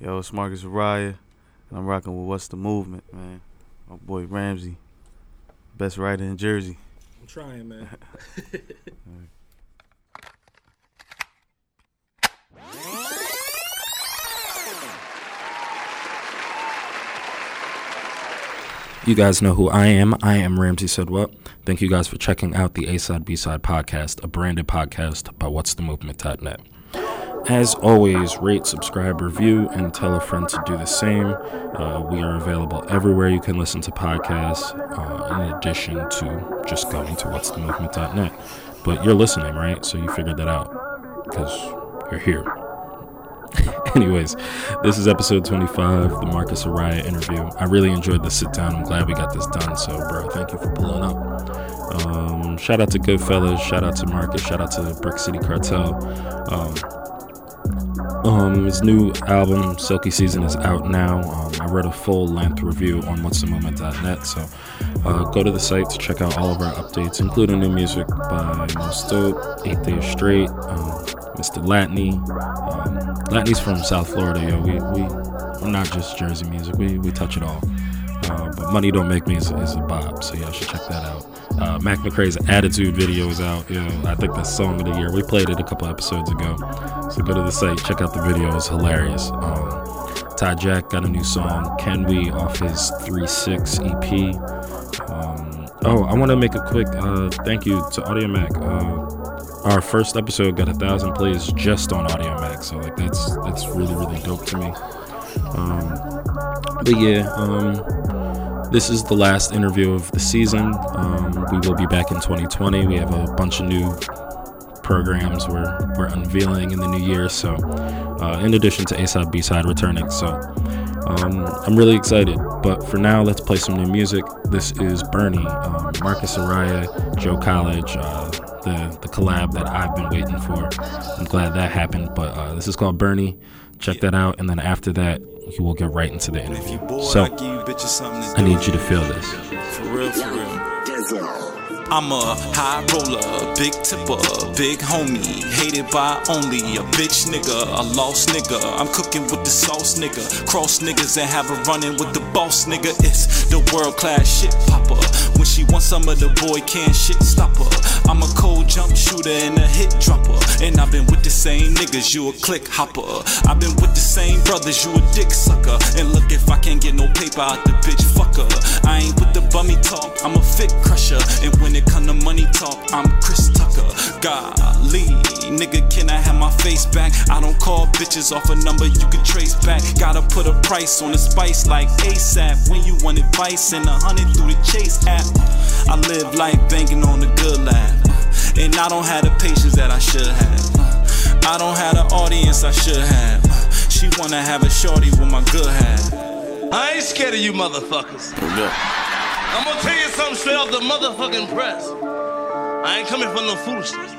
Yo, it's Marcus Ariah, and I'm rocking with What's the Movement, man. My boy Ramsey, best writer in Jersey. I'm trying, man. You guys know who I am. I am Ramsey Said What. Thank you guys for checking out the A Side B Side podcast, a branded podcast by What's the Movement.net. As always, rate, subscribe, review, and tell a friend to do the same. Uh, we are available everywhere you can listen to podcasts, uh, in addition to just going to what's the movement.net. But you're listening, right? So you figured that out because you're here. Anyways, this is episode 25, the Marcus Ariah interview. I really enjoyed the sit down. I'm glad we got this done. So, bro, thank you for pulling up. Um, shout out to Goodfellas. Shout out to Marcus. Shout out to Brick City Cartel. Um, um, his new album, Silky Season, is out now. Um, I wrote a full length review on what's the movement.net, so uh, go to the site to check out all of our updates, including new music by Most Dope, Eight Days Straight, um, Mr. Latney. Um, Latney's from South Florida, yo. We, we, we're not just Jersey music, we, we touch it all. Uh, but Money Don't Make Me is, is a bop, so y'all should check that out. Uh, Mac McRae's Attitude video is out. Yo, I think that's song of the year. We played it a couple episodes ago. So go to the site, check out the video. It's hilarious. Um, Ty Jack got a new song, Can We, off his 3 6 EP. Um, oh, I want to make a quick uh, thank you to Audiomack. Uh, our first episode got a thousand plays just on Audiomack, so like that's that's really really dope to me. Um, but yeah, um, this is the last interview of the season. Um, we will be back in 2020. We have a bunch of new programs we're, we're unveiling in the new year. So, uh, in addition to A side, B side returning. So, um, I'm really excited. But for now, let's play some new music. This is Bernie, um, Marcus Ariah, Joe College, uh, the, the collab that I've been waiting for. I'm glad that happened. But uh, this is called Bernie. Check that out. And then after that, you will get right into the interview. So, I need you to feel this. For real, for real. I'm a high roller, big tipper, big homie. Hated by only a bitch nigga, a lost nigga. I'm cooking with the sauce nigga. Cross niggas and have her running with the boss nigga. It's the world class shit popper. When she wants some of the boy, can't shit stop her. I'm a cold jump shooter and a hit dropper. And I've been with the same niggas, you a click hopper. I've been with the same brothers, you a dick sucker. And look, if I can't get no paper out the bitch, fucker. I ain't with the bummy talk, I'm a fit crusher. And when it come to money talk, I'm Chris Tucker. Golly, nigga, can I have my face back? I don't call bitches off a number you can trace back. Gotta put a price on the spice like ASAP. When you want advice and a hundred through the chase app. I live life banking on the good life. And I don't have the patience that I should have. I don't have the audience I should have. She wanna have a shorty with my good hat. I ain't scared of you motherfuckers. I'm gonna tell you something straight off the motherfucking press. I ain't coming for no foolishness.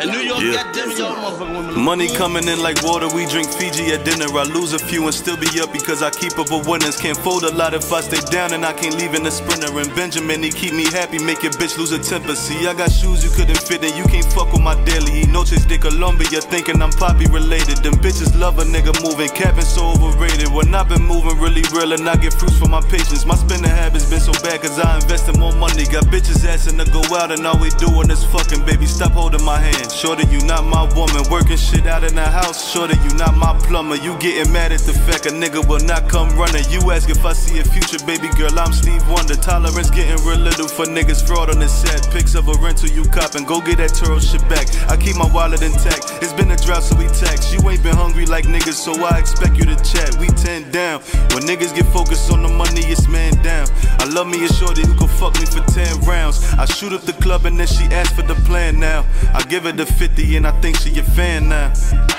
And New York, Yeah. goddamn it, y'all motherfucking women. Money coming in like water, we drink Fiji at dinner. I lose a few and still be up because I keep up with winners. Can't fold a lot if I stay down and I can't leave in the sprinter. And Benjamin, he keep me happy, make your bitch lose a temper. See, I got shoes you couldn't fit in, you can't fuck with my daily. Noches de Colombia, thinking I'm poppy related. Them bitches love a nigga moving, capping so overrated. When I've been moving really real and I get fruits for my patience. My spending habits been so bad cause I invested more money. Got bitches asking to go out and all we doing is fucking, baby. Stop holding my hand. Shorty, you not my woman. Working shit out in the house. Shorty, you not my plumber. You getting mad at the fact a nigga will not come running. You ask if I see a future, baby girl. I'm Steve Wonder. Tolerance getting real little for niggas fraud on the set. Pics of a rental you copping. Go get that Turo shit back. I keep my wallet intact. It's been a drought, so we tax. You ain't been hungry like niggas, so I expect you to chat. We 10 down. When niggas get focused on the money, it's man down. I love me a shorty who can fuck me for 10 rounds. I shoot up the club and then she asks for the plan now. I give her the 50 and I think she a fan now.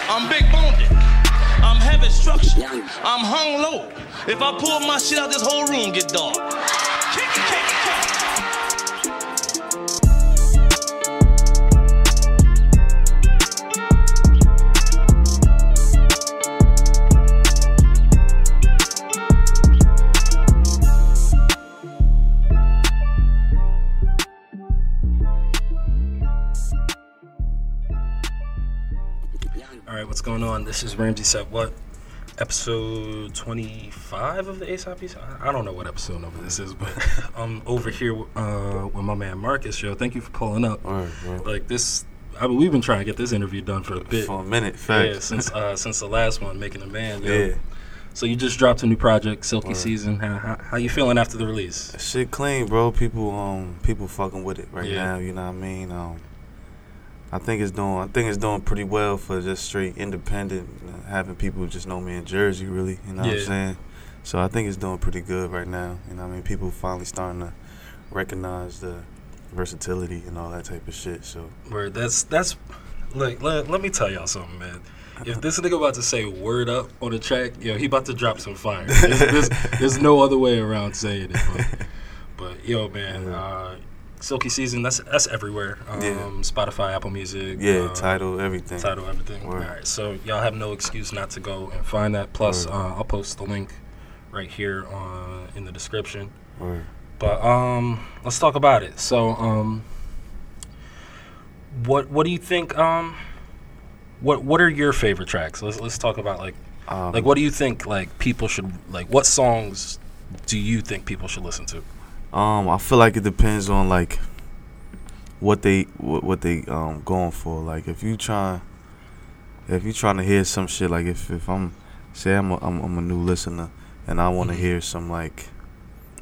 I'm big boned. I'm heavy structure. I'm hung low. If I pull my shit out, this whole room get dark. Kick it, kick it. All right, what's going on? This is Ramsey Said What. episode 25 of the ASAP piece. I don't know what episode number this is, but I'm over here uh, with my man Marcus. Yo, thank you for pulling up. Word, bro. Like this, I mean, we've been trying to get this interview done for a bit. For a minute, Yeah, since uh, since the last one, making a man. Yo. yeah. So you just dropped a new project, Silky Word. Season. How, how, how you feeling after the release? Shit clean, bro. People um people fucking with it right Yeah. now, you know what I mean? Um I think it's doing I think it's doing pretty well for just straight independent uh, having people just know me in Jersey really, you know what I'm saying? So I think it's doing pretty good right now. You know what I mean? People finally starting to recognize the versatility and all that type of shit. So Word. That's that's. Look, let, let me tell y'all something, man. If this nigga about to say "word up" on the track, yo, he about to drop some fire. There's, there's, there's no other way around saying it. But, but yo, man, uh, Silky Season. That's that's everywhere. Um, Yeah. Spotify, Apple Music. yeah, uh, title, everything. title, everything. Word. All right, so y'all have no excuse not to go and find that. Plus, uh, I'll post the link right here uh, in the description. Word. But um, let's talk about it. So um, what what do you think? Um, what what are your favorite tracks? Let's let's talk about like Um, like what do you think like people should like what songs do you think people should listen to? Um, I feel like it depends on like what they what, what they um going for. Like if you trying if you trying to hear some shit, like if if I'm say I'm a, I'm, I'm a new listener and I want to Mhm. hear some like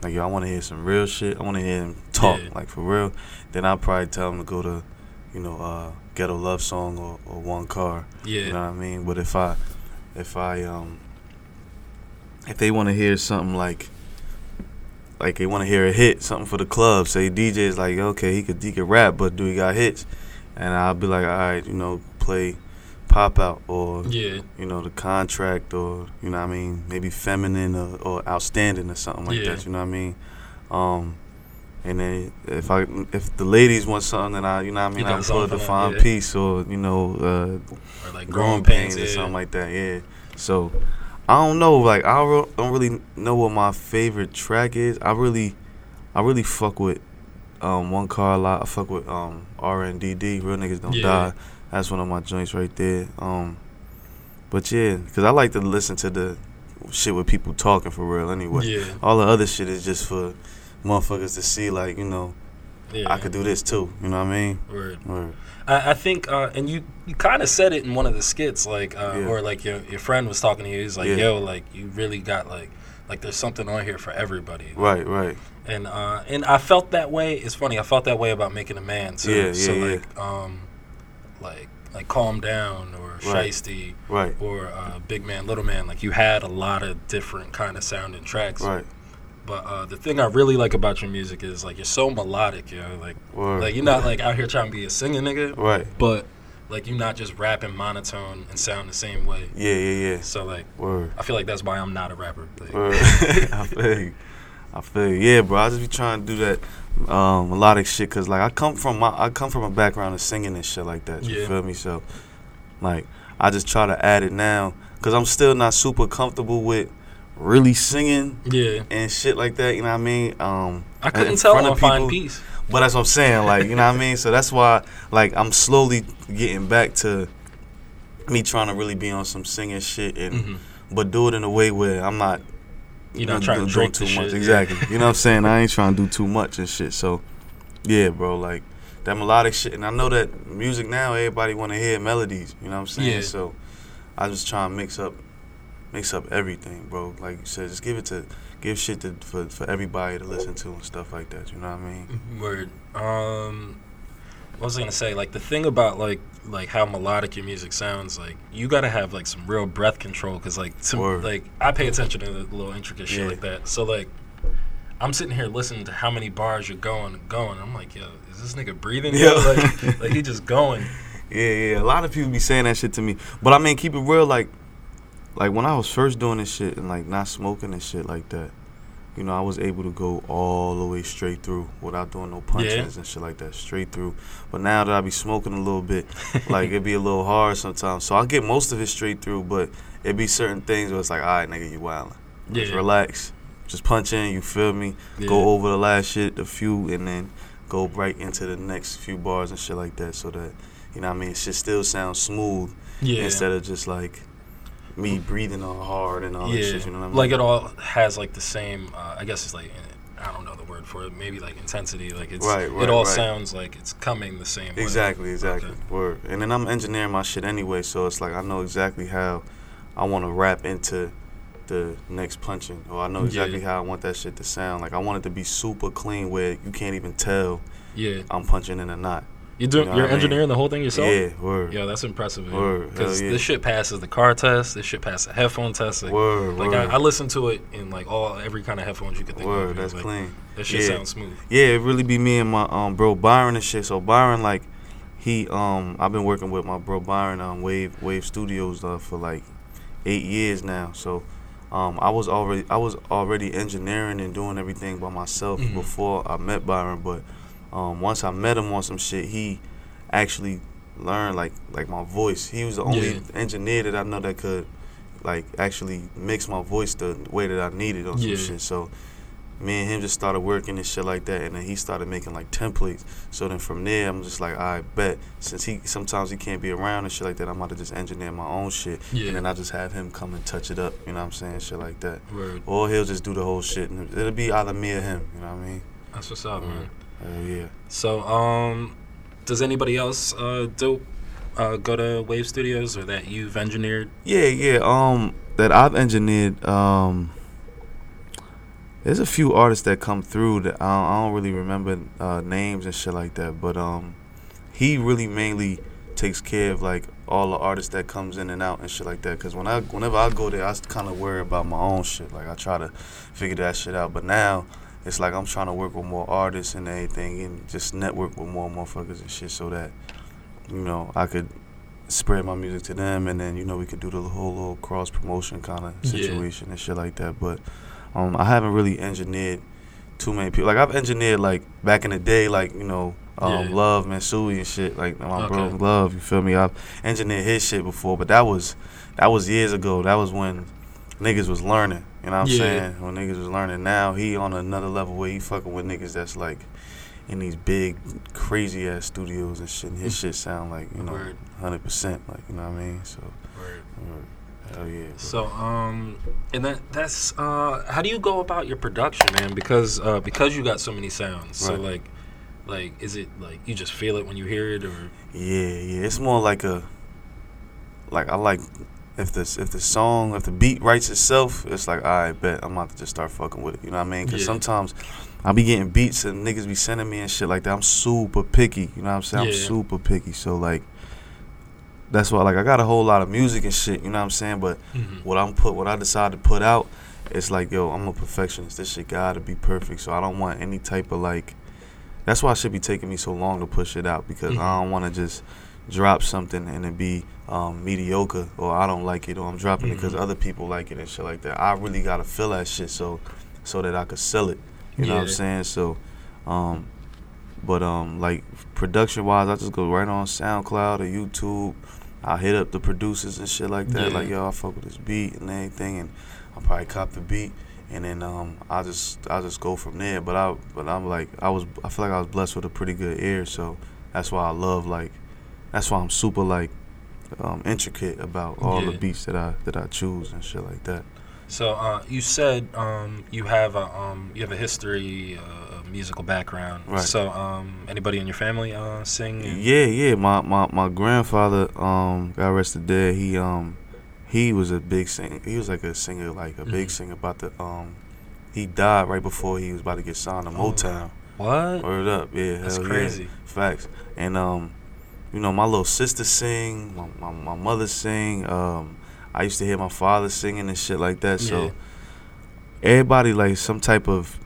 like yo, I want to hear some real shit. I want to hear him talk Yeah. like for real. Then I'll probably tell him to go to you know uh ghetto love song or, or one car. Yeah, You know what I mean? But if I, if I, um, if they want to hear something like, like they want to hear a hit, something for the club, say DJ is like, okay, he could he could rap, but do he got hits? And I'll be like, all right, you know, play pop out or yeah, you know the contract or you know what I mean maybe feminine or, or outstanding or something like Yeah. that. You know what I mean? Um, and then if I if the ladies want something, then I you know what I mean I put a them, fine yeah. piece or you know uh, or like growing growing pains pains, or something like that. Yeah. So I don't know. Like I don't really know what my favorite track is. I really, I really fuck with um, one car a lot. I fuck with um, R and D D. Real niggas don't Yeah. die. That's one of my joints right there. Um, but yeah, because I like to listen to the shit with people talking for real. Anyway, yeah, all the other shit is just for motherfuckers to see. Like you know, yeah. I could do this too. You know what I mean? Word. Or, I, I think, uh, and you, you kind of said it in one of the skits, like, uh, Yeah. or like your your friend was talking to you. He's like, Yeah. "Yo, like you really got like, like there's something on here for everybody." right, right. And uh, and I felt that way. It's funny. I felt that way about making a man too. Yeah, so yeah, yeah. like, um, like like calm down or Right. Shiesty Right, or uh, Big Man, Little Man. Like you had a lot of different kind of sounding tracks. right. But uh, the thing I really like about your music is like you're so melodic, yo. Like Word. like you're not like out here trying to be a singing nigga Right. but like you're not just rapping monotone and sound the same way. Yeah, yeah, yeah. So like Word. I feel like that's why I'm not a rapper. Like. I feel you. I feel you. Yeah, bro. I just be trying to do that um, melodic shit because like I come from my I come from a background of singing and shit like that. You Yeah. feel me? So like I just try to add it now because I'm still not super comfortable with really singing yeah, and shit like that. You know what I mean? Um, I couldn't tell front on of Fine. Piece. But that's what I'm saying, like, you know what I mean? So that's why, like, I'm slowly getting back to me trying to really be on some singing shit and Mhm. but do it in a way where I'm not You're not trying to drink too much. shit, yeah. Exactly. You know what I'm saying? I ain't trying to do too much and shit. So yeah, bro, like that melodic shit and I know that music now everybody wanna hear melodies, you know what I'm saying? Yeah. So I just try and mix up mix up everything, bro. Like you said, just give it to give shit to for, for everybody to listen to and stuff like that, you know what I mean? Word. Um, what was I gonna say? Like the thing about like like how melodic your music sounds, like you gotta have like some real breath control, cause like to, Word. like I pay attention to the little intricate shit Yeah. like that. So like. I'm sitting here listening to how many bars you're going going. I'm like, yo, is this nigga breathing? Yeah. Like, like he just going. Yeah, yeah. A lot of people be saying that shit to me. But I mean, keep it real. Like, like when I was first doing this shit and like not smoking and shit like that, you know, I was able to go all the way straight through without doing no punches and shit like that, straight through. But now that I be smoking a little bit, like it be a little hard sometimes. So I get most of it straight through, but it be certain things where it's like, all right, nigga, you wildin'. Just Yeah. relax. Just punch in. You feel me? Yeah. Go over the last shit, the few, and then go right into the next few bars and shit like that, so that you know what I mean shit still sounds smooth Yeah. instead of just like me breathing all hard and all that shit. You know what I mean? like it all has like the same. Uh, I guess it's like I don't know the word for it. Maybe like intensity. Like it's Right, right, it all right. sounds like it's coming the same way. Exactly, exactly. Okay. Word. And then I'm engineering my shit anyway, so it's like I know exactly how I want to rap into the next punching, or I know Yeah. exactly how I want that shit to sound. Like I want it to be super clean, where you can't even tell Yeah, I'm punching in or not. You do. You know what I mean? engineering the whole thing yourself. Yeah, word. Yeah, that's impressive. Word, Because yeah. this shit passes the car test. This shit passes the headphone test. Like, Word, like word. I, I listen to it in like all every kind of headphones you could think of. Word, that's like, clean. That shit Yeah. sounds smooth. Yeah, it really be me and my um bro Byron and shit. So Byron like he um I've been working with my bro Byron on Wave Wave Studios uh, for like eight years now. So um I was already I was already engineering and doing everything by myself Mhm. before I met Byron. But um once I met him on some shit, he actually learned like like my voice. He was the only Yeah. engineer that I know that could like actually mix my voice the way that I needed on some Yeah. shit. So me and him just started working and shit like that, and then he started making like templates. So then from there, I'm just like, I bet since he sometimes he can't be around and shit like that, I'm about to just engineer my own shit, Yeah. and then I just have him come and touch it up. You know what I'm saying? Shit like that. Word. Or he'll just do the whole shit, and it'll be either me or him. You know what I mean? That's what's up, man. Hell yeah. So, um, does anybody else uh, do uh, go to Wave Studios or that you've engineered? Yeah, yeah. Um, that I've engineered. Um, there's a few artists that come through that I don't, I don't really remember uh, names and shit like that. But um, he really mainly takes care of like all the artists that comes in and out and shit like that. Cause when I whenever I go there, I kind of worry about my own shit. Like I try to figure that shit out. But now it's like I'm trying to work with more artists and everything, and just network with more motherfuckers and shit, so that you know I could spread my music to them, and then you know we could do the whole little cross promotion kind of Yeah. situation and shit like that. But um, I haven't really engineered too many people. Like I've engineered like back in the day, like you know. Um, Yeah. Love Mansui and shit like my bro Love, you feel me? I've engineered his shit before, but that was that was years ago. That was when niggas was learning. You know what I'm Yeah. saying? When niggas was learning. Now he on another level where he fucking with niggas that's like in these big crazy ass studios and shit. And his shit sound like you know hundred percent. Like you know what I mean? So Word. word. hell yeah. bro. So, um, and that that's uh, how do you go about your production, man? Because uh, because you got so many sounds. Right. So like, like is it like you just feel it when you hear it, or Yeah, yeah. It's more like a like I like if this if the song if the beat writes itself, it's like I bet I'm about to just start fucking with it. You know what I mean? Because Yeah. sometimes I be getting beats and niggas be sending me and shit like that. I'm super picky. You know what I'm saying? I'm super picky. So like. That's why, like, I got a whole lot of music and shit. You know what I'm saying? But mm-hmm. what I'm put, what I decide to put out, it's like, yo, I'm a perfectionist. This shit gotta be perfect. So I don't want any type of like. That's why it should be taking me so long to push it out because I mm-hmm. don't want to just drop something and it be um, mediocre or I don't like it or I'm dropping it because other people like it and shit like that. I really gotta feel that shit so so that I could sell it. You know what I'm saying? So, um, but um, like production wise, I just go right on SoundCloud or YouTube. I hit up the producers and shit like that. Yeah. Like yo, I fuck with this beat and everything, and I'll probably cop the beat, and then um, I just I just go from there. But I but I'm like I was I feel like I was blessed with a pretty good ear, so that's why I love like that's why I'm super like um, intricate about all Yeah. the beats that I that I choose and shit like that. so uh, you said um, you have a um, you have a history, uh, a musical background. Right. So um, anybody in your family uh, sing? Yeah, yeah. My my my grandfather, um, God rest the dead. He um, he was a big singer. He was like a singer, like a big Mhm. singer. About the um, he died right before he was about to get signed to Oh, Motown. What? Word up, yeah. That's crazy. Yeah. Facts. And um, you know, my little sister sing. My my, my mother sing. Um, I used to hear my father singing and shit like that. So Yeah. everybody like some type of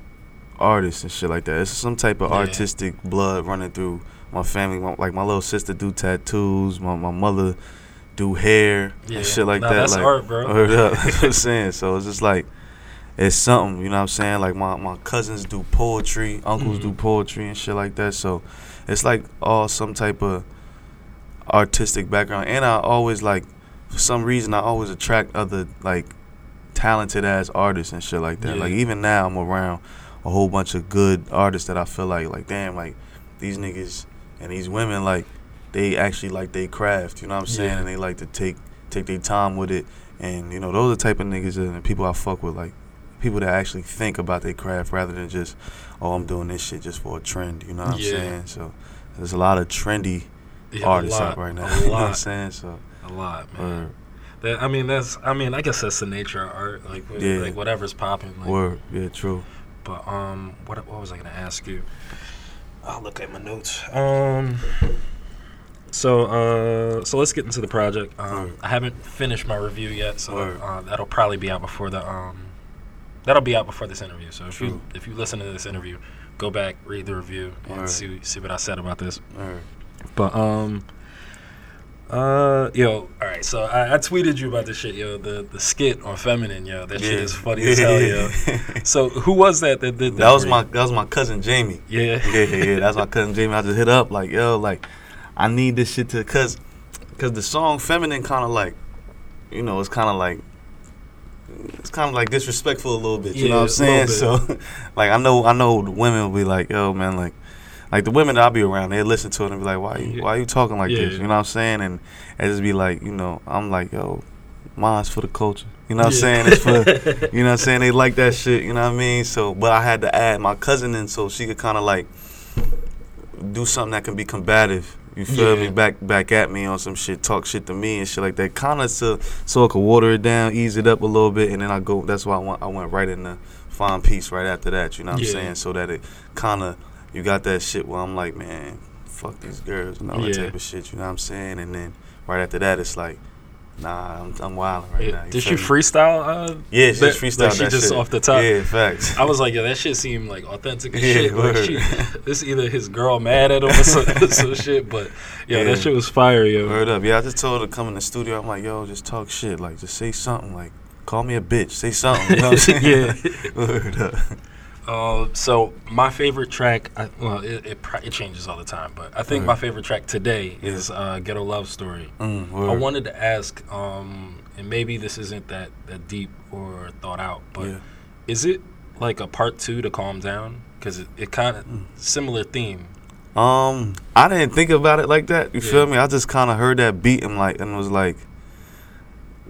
artist and shit like that. It's some type of Yeah. artistic blood running through my family. My, like my little sister do tattoos. My my mother do hair Yeah. and shit like Nah, that. that's like, art, bro. That's what I'm saying. So it's just like it's something, you know what I'm saying? Like my, my cousins do poetry, uncles do Mhm. poetry and shit like that. So it's like all some type of artistic background. And I always like for some reason I always attract other like talented ass artists and shit like that. Yeah. Like even now I'm around a whole bunch of good artists that I feel like like damn like these niggas and these women like they actually like they craft, you know what I'm saying? Yeah. And they like to take take their time with it And you know, those are the type of niggas and people I fuck with, like people that actually think about their craft rather than just, oh, I'm doing this shit just for a trend. You know what Yeah. I'm saying? So there's a lot of trendy Yeah, artists lot, out right now. a you know what I'm lot. saying? So A lot, man. word, That, I mean, that's. I mean, I guess that's the nature of art. Like, Yeah. like whatever's popping. Like, word, yeah, true. But um, what what was I gonna ask you? I'll look at my notes. Um, so uh, so let's get into the project. Um, I haven't finished my review yet, so uh, that'll probably be out before the um, that'll be out before this interview. So if you if you listen to this interview, go back read the review and Word. see see what I said about this. Word. But um. Uh yo, all right. So I, I tweeted you about this shit, yo. The the skit on feminine, yo. That shit Yeah. is funny as hell, yo. So who was that that did that? That was for my that was my cousin Jamie. yeah. yeah, yeah, yeah. That's my cousin Jamie. I just hit up like, yo, like, I need this shit to, cause, cause the song "Feminine" kind of like, you know, it's kind of like, it's kind of like disrespectful a little bit. You know what I'm a saying? little So, like, I know, I know the women will be like, yo, man, like, like the women that I be around, they listen to it and be like, why, you, Yeah. why you talking like this? Yeah. You know what I'm saying? And it just be like, you know, I'm like, yo, mine's for the culture. You know what I'm saying? It's for, you know what I'm saying? They like that shit. You know what I mean? So, but I had to add my cousin in so she could kind of like do something that can be combative. You feel Yeah. me? Back back at me on some shit, talk shit to me and shit like that. Kind of so so I could water it down, ease it up a little bit, and then I go. That's why I went I went right in the fine piece right after that. You know what Yeah. I'm saying? So that it kind of you got that shit where I'm like, man, fuck these girls and all that Yeah. type of shit. You know what I'm saying? And then right after that, it's like. Nah, I'm, I'm wilding right Yeah. now. you Did she freestyle? Uh, Yeah, she that- just freestyled like she just shit. off the top? Yeah, facts. I was like, yeah, that shit seemed like authentic as Yeah, shit. Like she, this either his girl mad at him or some, some shit, but yeah, Yeah. that shit was fire, yo. Word up. Yeah, I just told her to come in the studio. I'm like, yo, just talk shit. Like, just say something. Like, call me a bitch. Say something. You know what I'm saying? Yeah. Word up. Uh, so my favorite track, I, well, it, it it changes all the time, but I think Right. my favorite track today is uh, "Ghetto Love Story." Mm, I wanted to ask, um, and maybe this isn't that, that deep or thought out, but Yeah. is it like a part two to Calm Down? Because it, it kind of Mm. similar theme. Um, I didn't think about it like that. You Yeah. feel me? I just kind of heard that beat and like, and was like,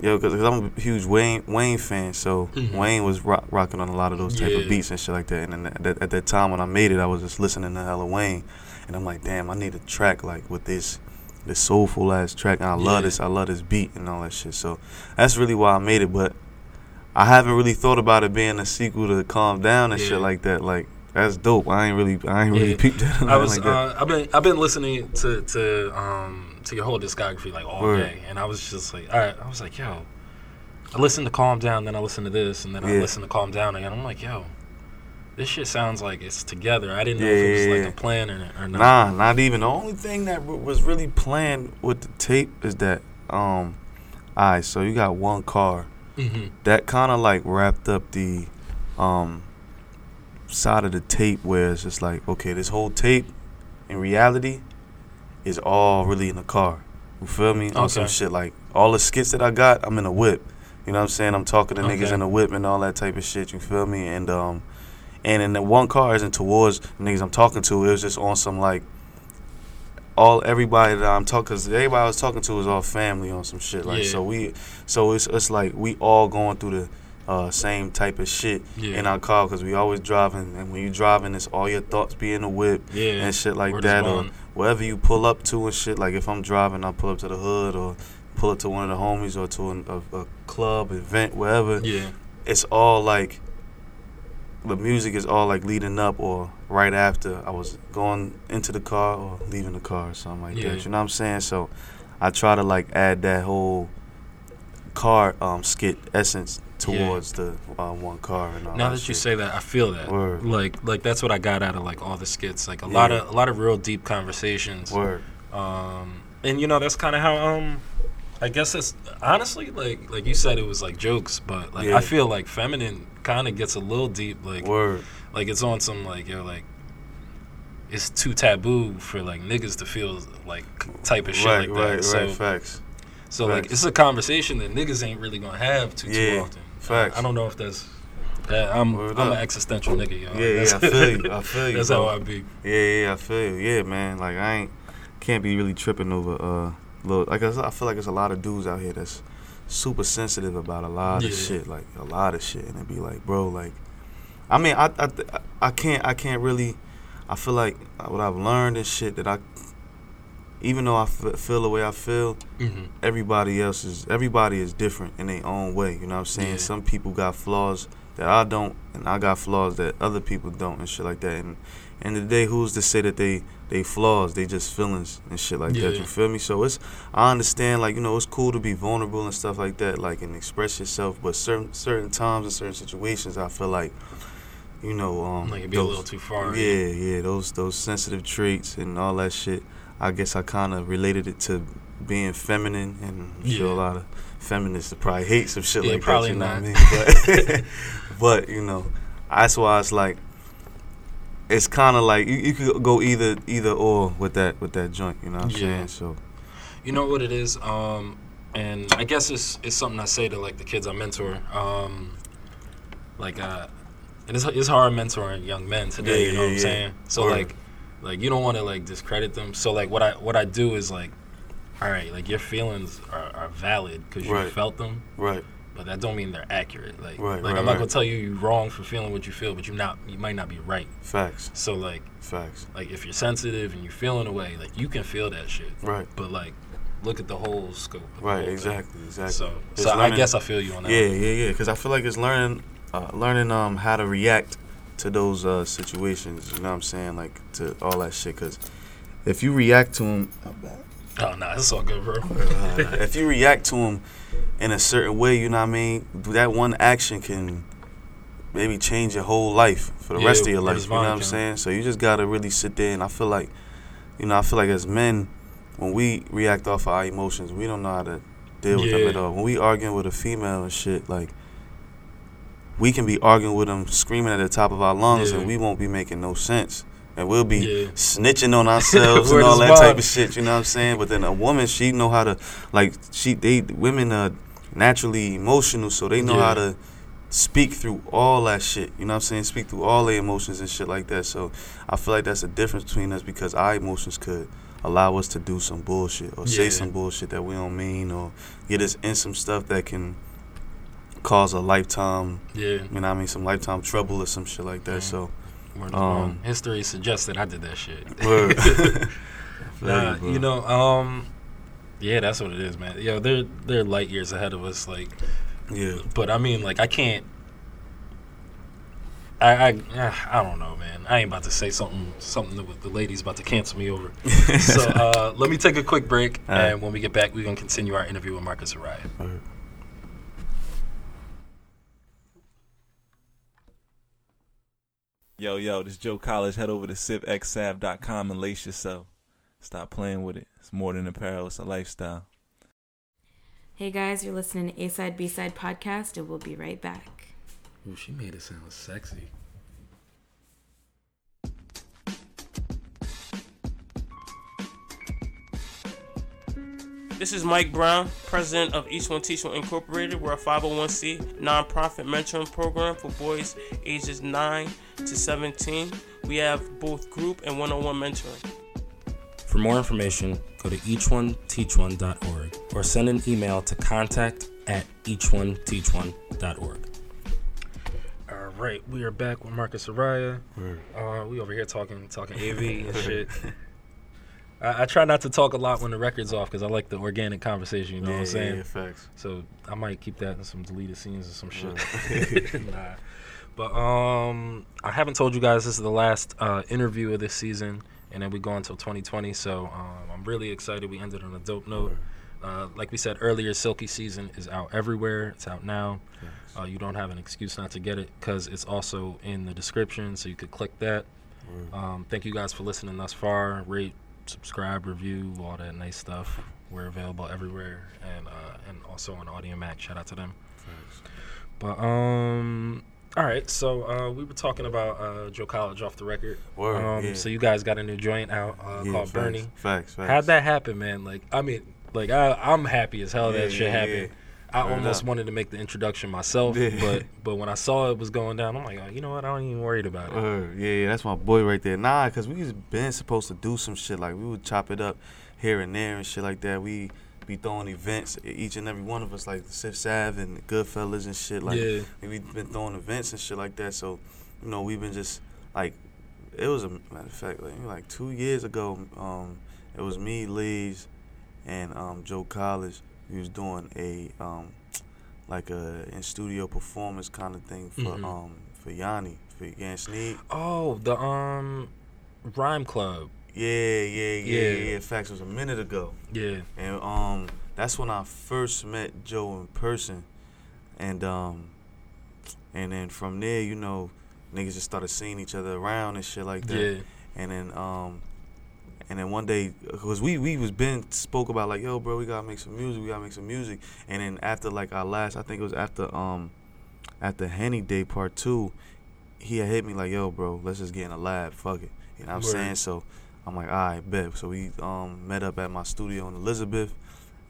yo, because I'm a huge Wayne Wayne fan. So Mhm. Wayne was rock, rocking on a lot of those type Yeah. of beats and shit like that. And then at that, at that time when I made it, I was just listening to hella Wayne, and I'm like, damn, I need a track like with this. This soulful ass track, and I Yeah. love this. I love this beat and all that shit. So that's really why I made it. But I haven't really thought about it being a sequel to Calm Down and Yeah. shit like that. Like that's dope. I ain't really, I ain't really peeped that. I was like that. uh, I've been I've been listening to to um to your whole discography like all day, and I was just like, all right, I was like, yo, I listened to Calm Down, then I listened to this, and then I listened to Calm Down again. I'm like, yo, this shit sounds like it's together. I didn't know Yeah, if it was yeah, like yeah. a plan or, or not. Nah, not even. The only thing that w- was really planned with the tape is that, um, alright, so you got one car hmm that kind of like wrapped up the, um, side of the tape where it's just like, okay, this whole tape, in reality, is all really in the car. You feel me? On some shit like all the skits that I got, I'm in a whip. You know what I'm saying? I'm talking to niggas in a whip and all that type of shit. You feel me? And um, and in the one car isn't towards niggas I'm talking to. It was just on some like all everybody that I'm talking, cause everybody I was talking to was all family on some shit. Like Yeah. so we, so it's it's like we all going through the uh, same type of shit Yeah. in our car, cause we always driving, and when you driving, it's all your thoughts be in the whip Yeah, and shit like word that, or. Wherever you pull up to and shit. Like if I'm driving, I pull up to the hood or pull up to one of the homies or to an, a, a club event, wherever Yeah, it's all like the music is all like leading up or right after I was going into the car or leaving the car or something like Yeah. that. You know what I'm saying? So I try to like add that whole car um skit essence Yeah. towards the uh, one car and all now that that you say that, I feel that. Word. Like like that's what I got out of like all the skits. Like a lot of a lot of real deep conversations. Word. Um, and you know that's kind of how um, I guess it's honestly like like you said it was like jokes, but like Yeah. I feel like feminine kind of gets a little deep. Like Word. like it's on some like yo like it's too taboo for like niggas to feel like type of shit right, like that. right, so right. Facts. so like it's a conversation that niggas ain't really gonna have too too often. Facts. I don't know if that's. That I'm Word I'm an existential nigga, yo. Yeah, yeah, I feel you. I feel you. That's bro. how I be. Yeah, yeah, I feel you. Yeah, man. Like I ain't can't be really tripping over uh little like I feel like there's a lot of dudes out here that's super sensitive about a lot of Yeah. shit, like a lot of shit, and it'd be like, bro, like, I mean, I I I can't I can't really. I feel like what I've learned and shit that I, even though I f- feel the way I feel, Mm-hmm. everybody else is everybody is different in their own way. You know what I'm saying? Yeah. Some people got flaws that I don't, and I got flaws that other people don't, and shit like that. And and the day, who's to say that they they flaws? They just feelings and shit like that. You feel me? So it's I understand, like you know, it's cool to be vulnerable and stuff like that, like and express yourself. But certain certain times and certain situations, I feel like. You know, um, Like it'd be a those- little too far. yeah, yeah, those those sensitive traits and all that shit. I guess I kind of related it to being feminine, and I'm sure a lot of feminists probably hate some shit Yeah, like probably that. You know not. what I mean? But, but you know, that's why it's like it's kind of like you, you could go either either or with that with that joint. You know what I'm Yeah. saying? So You know what it is, um, and I guess it's it's something I say to like the kids I mentor. Um, like, uh, and it's it's hard mentoring young men today. Yeah, you know yeah, what I'm yeah. saying? So Word. like, like you don't want to like discredit them. So like, what I what I do is like, all right, like your feelings are, are valid because you Right. felt them, right, but that don't mean they're accurate. Like, Right, like right, I'm not gonna tell you you're wrong for feeling what you feel, but you not you might not be right. facts, So like, facts, like if you're sensitive and you're feeling a way, like you can feel that shit. right, But like, look at the whole scope. right, whole thing. exactly, exactly. So, It's so I guess I feel you on that. Yeah, yeah, yeah. Because I feel like it's learning, uh, learning um how to react to those uh, situations. You know what I'm saying? Like to all that shit. Because if you react to them, Oh no, it's all good, bro. if you react to them in a certain way, you know what I mean. That one action can maybe change your whole life for the Yeah, rest of your life. You know what I'm saying? So you just gotta really sit there. And I feel like, you know, I feel like as men, when we react off of our emotions, we don't know how to deal with them at all. When we arguing with a female and shit, like we can be arguing with them, screaming at the top of our lungs, Yeah. and we won't be making no sense. And we'll be Yeah. snitching on ourselves and all that type of shit. You know what I'm saying? But then a woman, she know how to like she they women are naturally emotional, so they know Yeah. how to speak through all that shit. You know what I'm saying? Speak through all their emotions and shit like that. So I feel like that's the difference between us because our emotions could allow us to do some bullshit or Yeah. say some bullshit that we don't mean or get us in some stuff that can cause a lifetime Yeah. you know I mean some lifetime trouble or some shit like that. Yeah. So Um. History suggests that I did that shit. nah, bro. you know, um, yeah, that's what it is, man. Yo, they're they're light years ahead of us, like. yeah. But I mean, like, I can't. I I ah, I don't know, man. I ain't about to say something something that the lady's about to cancel me over. so uh, let me take a quick break, right. and when we get back, we're gonna continue our interview with Marcus Ariah. Yo, yo, this Joe College. Head over to sipxsav.com and lace yourself. Stop playing with it. It's more than apparel, it's a lifestyle. Hey guys, you're listening to A Side B Side podcast, and we'll be right back. Ooh, she made it sound sexy. This is Mike Brown, president of Each One Teach One Incorporated. We're a 501c nonprofit mentoring program for boys ages 9 to 17. We have both group and one on one mentoring. For more information, go to eachoneteachone.org or send an email to contact at eachoneteachone.org. All right, we are back with Marcus Ariah. Word. Uh, we over here talking talking AV and shit. I, I try not to talk a lot when the record's off because I like the organic conversation. You know yeah, what I'm saying? Yeah, facts. So I might keep that in some deleted scenes or some shit. nah. But um, I haven't told you guys this is the last uh, interview of this season, and then we go until 2020. So um, I'm really excited. We ended on a dope note. Uh, like we said earlier, Silky Season is out everywhere. It's out now. Uh, you don't have an excuse not to get it because it's also in the description, so you could click that. Um, thank you guys for listening thus far. Rate, subscribe, review, all that nice stuff. We're available everywhere, and uh, and also on Audiomack. Shout out to them. But um, all right. So uh, we were talking about uh, Joe College off the record. Word, um, yeah. So you guys got a new joint out uh, Yeah, called facts, Bernie. Facts, facts. How'd that happen, man? Like, I mean, like I, I'm happy as hell Yeah, that shit happened. I Word almost up. wanted to make the introduction myself, Yeah. but but when I saw it was going down, I'm like, oh, you know what? I don't even worried about it. Word. Yeah, yeah, that's my boy right there. Nah, cause we was been supposed to do some shit like we would chop it up here and there and shit like that. We be throwing events. Each and every one of us, like Sif Sav and Goodfellas and shit. Like Yeah. we've been throwing events and shit like that. So, you know, we've been just like, it was a matter of fact, like, like two years ago. Um, it was me, Lees, and um, Joe College. We was doing a um, like a in studio performance kind of thing for Mhm. um for Yanni for Yan Sneed. Oh, the um, Rhyme Club. Yeah, yeah, yeah, Yeah. yeah. yeah. Facts it was a minute ago. Yeah. And um, that's when I first met Joe in person, and um, and then from there, you know, niggas just started seeing each other around and shit like that. Yeah. And then um, and then one day, cause we we was been spoke about like, yo, bro, we gotta make some music, we gotta make some music. And then after like our last, I think it was after um, after Henny Day Part Two, he had hit me like, yo, bro, let's just get in a lab, fuck it. You know what I'm Word. saying? So I'm like, all right, bet. So we um met up at my studio in Elizabeth,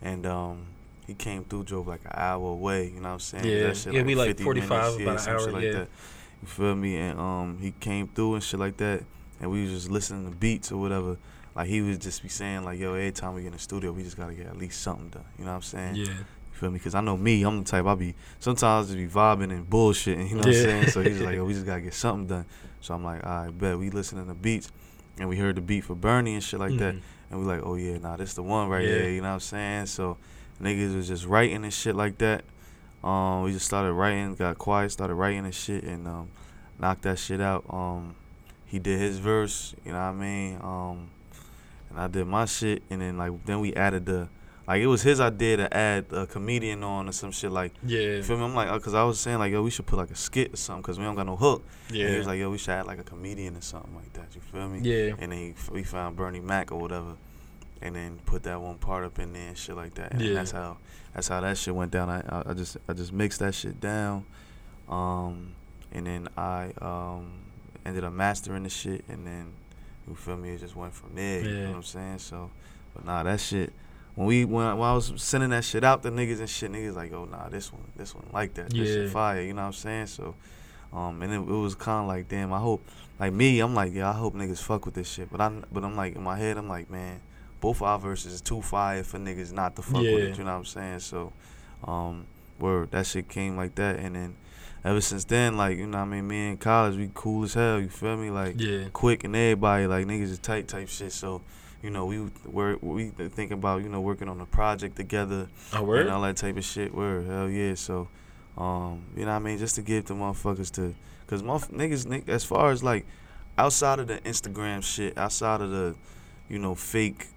and um he came through, drove like an hour away. You know what I'm saying? Yeah. That shit Yeah, we like 50 45, minutes, about an hour, like yeah. that. You feel me? And um he came through and shit like that, and we was just listening to beats or whatever. Like he would just be saying like, yo, every time we get in the studio, we just gotta get at least something done. You know what I'm saying? Yeah. You feel me? Because I know me, I'm the type I be sometimes just be vibing and bullshitting. You know what I'm saying? So he's like, yo, we just gotta get something done. So I'm like, all right, bet. We listening to the beats, and we heard the beat for Bernie and shit like that, Mhm. and we like, oh yeah, nah, this the one right Yeah. here. You know what I'm saying? So niggas was just writing and shit like that. Um, we just started writing, got quiet, started writing and shit, and um, knocked that shit out. Um, he did his verse, you know what I mean? Um, and I did my shit, and then like then we added the like it was his idea to add a comedian on or some shit like. Yeah. You feel me? I'm like, uh, cause I was saying like, yo, we should put like a skit or something, cause we don't got no hook. And he was like, yo, we should add like a comedian or something like that. You feel me? Yeah. And then he, we found Bernie Mac or whatever, and then put that one part up in there and shit like that. And Yeah. that's how that's how that shit went down. I, I I just I just mixed that shit down, um, and then I um ended up mastering the shit, and then you feel me? It just went from there. You know what I'm saying? So, but nah, that shit. When we when I, when I was sending that shit out to niggas and shit, niggas like, oh nah, this one, this one like that, this shit fire. You know what I'm saying? So, um, and it, it was kind of like, damn, I hope, like me, I'm like, yeah, I hope niggas fuck with this shit. But I, but I'm like in my head, I'm like, man, both our verses is too fire for niggas not to fuck with it. You know what I'm saying? So, um, where that shit came like that, and then ever since then, like you know, what I mean, me in college, we cool as hell. You feel me? Like Yeah. quick and everybody like niggas is tight type shit. So. You know, we were we think about you know working on a project together word? and all that type of shit. Word, hell yeah. So, um, you know what I mean, just to give the motherfuckers to, cause motherf- niggas, ni- as far as like outside of the Instagram shit, outside of the, you know, fake,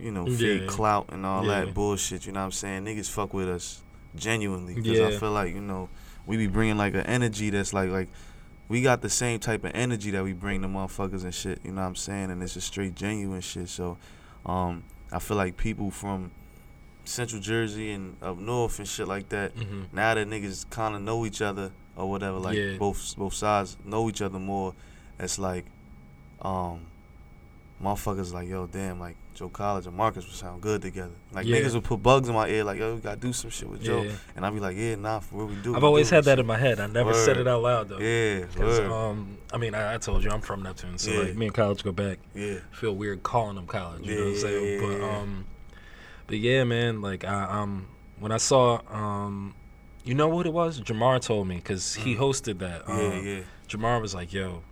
you know, fake Yeah. clout and all Yeah. that bullshit. You know what I'm saying? Niggas fuck with us genuinely, cause I feel like you know we be bringing like an energy that's like like. We got the same type of energy that we bring to motherfuckers and shit, you know what I'm saying? And it's just straight genuine shit. So, um, I feel like people from Central Jersey and up north and shit like that. Mhm. Now that niggas kind of know each other or whatever, like Yeah. both both sides know each other more. It's like, um, motherfuckers like yo, damn, like Joe College and Marcus would sound good together. Like Yeah. niggas would put bugs in my ear, like yo, we gotta do some shit with Joe, Yeah. and I'd be like, yeah, nah, for real, we do. I've we always do had that in my head. I never said it out loud though. Yeah, word. um, I mean, I, I told you I'm from Neptune, so Yeah. like me and college go back. Yeah. Feel weird calling them college. You know what I'm saying? But yeah. um, but yeah, man. Like I um, when I saw um, you know what it was? Jamar told me because he hosted that. Mm. Yeah, um, yeah. Jamar was like, "Yo,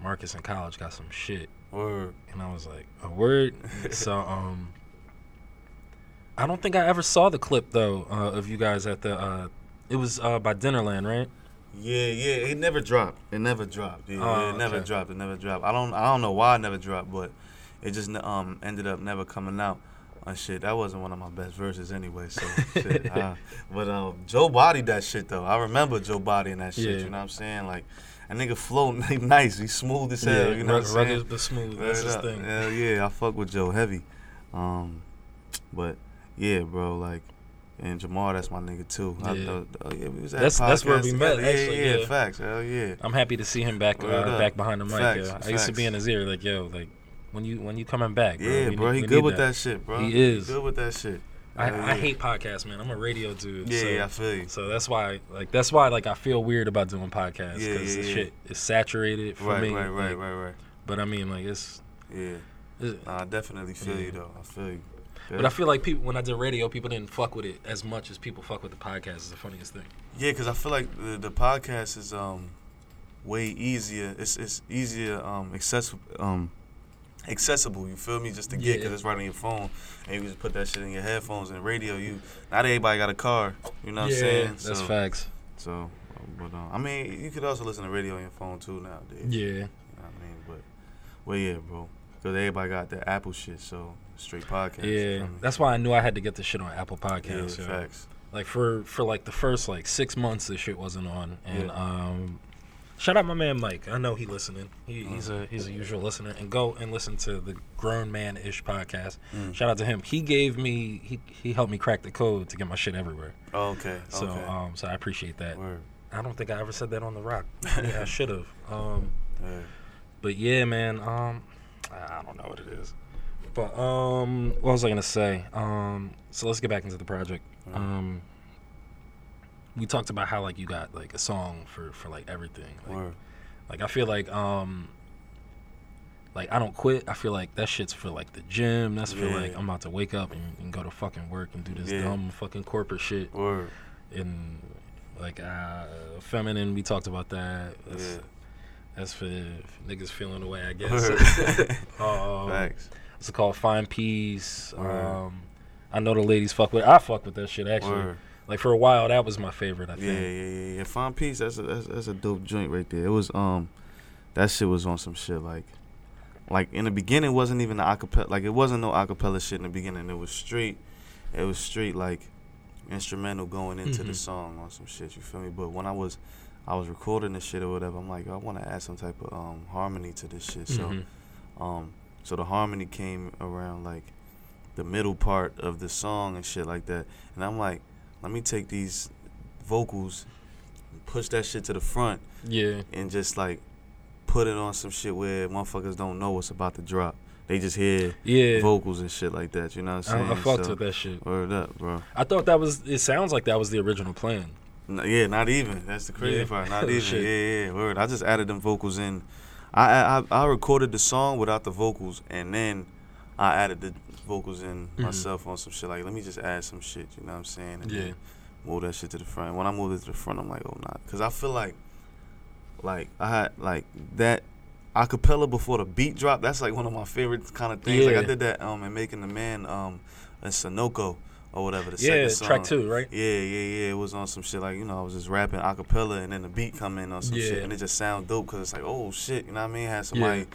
Marcus in college got some shit." Word. And I was like, "A word." so um, I don't think I ever saw the clip though uh, of you guys at the. Uh, it was uh, by Dinnerland, right? Yeah, yeah, it never dropped. It never dropped. Yeah, Oh, it never okay. dropped. It never dropped. I don't, I don't know why it never dropped, but it just um ended up never coming out. And shit, that wasn't one of my best verses anyway. So shit. uh, but um, Joe bodied that shit though. I remember Joe bodying that shit. Yeah. You know what I'm saying? Like, a nigga flow nice. He smooth as hell. Yeah, you know what I'm saying? rugged but smooth, that's his thing. Hell yeah, I fuck with Joe heavy. Um, but yeah, bro, like. And Jamar, that's my nigga too. Yeah. uh, uh, yeah, we was at That's- that's where we met, together. Yeah, actually, yeah, yeah. facts. Hell yeah. I'm happy to see him back uh, back behind the mic. Facts, yo. I used to be in his ear like, yo, like when you when you coming back, bro. Yeah, bro, need- he good with that. shit, bro. He is. good with that shit. I, I hate podcasts, man. I'm a radio dude. Yeah, so, yeah, I feel you. So that's why, like, that's why, like, I feel weird about doing podcasts because yeah, yeah. shit is saturated for Right, me. right, right, like, right, right. But I mean, like, it's Yeah. It's- Nah, I definitely feel you though. I feel you. But I feel like people when I did radio, people didn't fuck with it as much as people fuck with the podcast. Is the funniest thing. Yeah, because I feel like the, the podcast is um way easier. It's it's easier um accessible um accessible. You feel me? Just to get because Yeah. it's right on your phone, and you just put that shit in your headphones and radio. You not everybody got a car. You know what I'm saying? that's so, facts. So, but um, I mean, you could also listen to radio on your phone too nowadays. Yeah, You know I mean? But, well, yeah, bro. Because everybody got the Apple shit, so straight podcast. yeah. That's why I knew I had to get the shit on Apple yeah, Podcasts. yo. facts. Like for for like the first like six months, this shit wasn't on, and Yeah. um, shout out my man Mike. I know he listening. He, Mm. he's a he's a usual listener, and go and listen to the Grown Man Ish podcast. Mm. Shout out to him. He gave me he he helped me crack the code to get my shit everywhere. Oh, okay. So okay. um, so I appreciate that. Word. I don't think I ever said that on the rock. yeah, I should have. Um, but yeah, man. Um, I don't know what it is. But um, what was I gonna say? Um, so let's get back into the project. Um, we talked about how like you got like a song for for like everything. Like, Word. like I feel like um, like I don't quit. I feel like that shit's for like the gym. That's for Yeah. like I'm about to wake up and, and go to fucking work and do this Yeah. dumb fucking corporate shit. Word. And like uh, feminine, we talked about that. That's, Yeah. that's for niggas feeling the way I guess. Um, Facts. What's it called? Find peace. Um, I know the ladies fuck with. I fuck with that shit actually. Word. Like for a while, that was my favorite. I think. Yeah, yeah, yeah, yeah. Fine Peace. That's a that's, that's a dope joint right there. It was um, that shit was on some shit like, like in the beginning it wasn't even the acapella. Like it wasn't no acapella shit in the beginning. It was straight. It was straight like instrumental going into the Mhm. song on some shit. You feel me? But when I was, I was recording this shit or whatever. I'm like, I want to add some type of um harmony to this shit. So, Mhm. um, so the harmony came around like the middle part of the song and shit like that. And I'm like, let me take these vocals, push that shit to the front, Yeah. and just like put it on some shit where motherfuckers don't know what's about to drop. They just hear Yeah. vocals and shit like that. You know what I'm saying? I fucked So, with that shit. Word up, bro. I thought that was. It sounds like that was the original plan. N- yeah, not even. That's the crazy Yeah. part. Not even. Yeah, yeah. Word. I just added them vocals in. I, I I I recorded the song without the vocals, and then I added the vocals in Mhm. myself on some shit. Like, let me just add some shit. You know what I'm saying? And Yeah. then move that shit to the front. When I moved it to the front, I'm like, oh nah, because I feel like, like I had like that acapella before the beat drop. That's like one of my favorite kind of things. Like I did that um in making the man um in Sunoco or whatever. The Yeah, second song. track two, right? Yeah, yeah, yeah. It was on some shit like you know I was just rapping acapella and then the beat come in on some Yeah. shit and it just sound dope because it's like oh shit, you know what I mean? Had somebody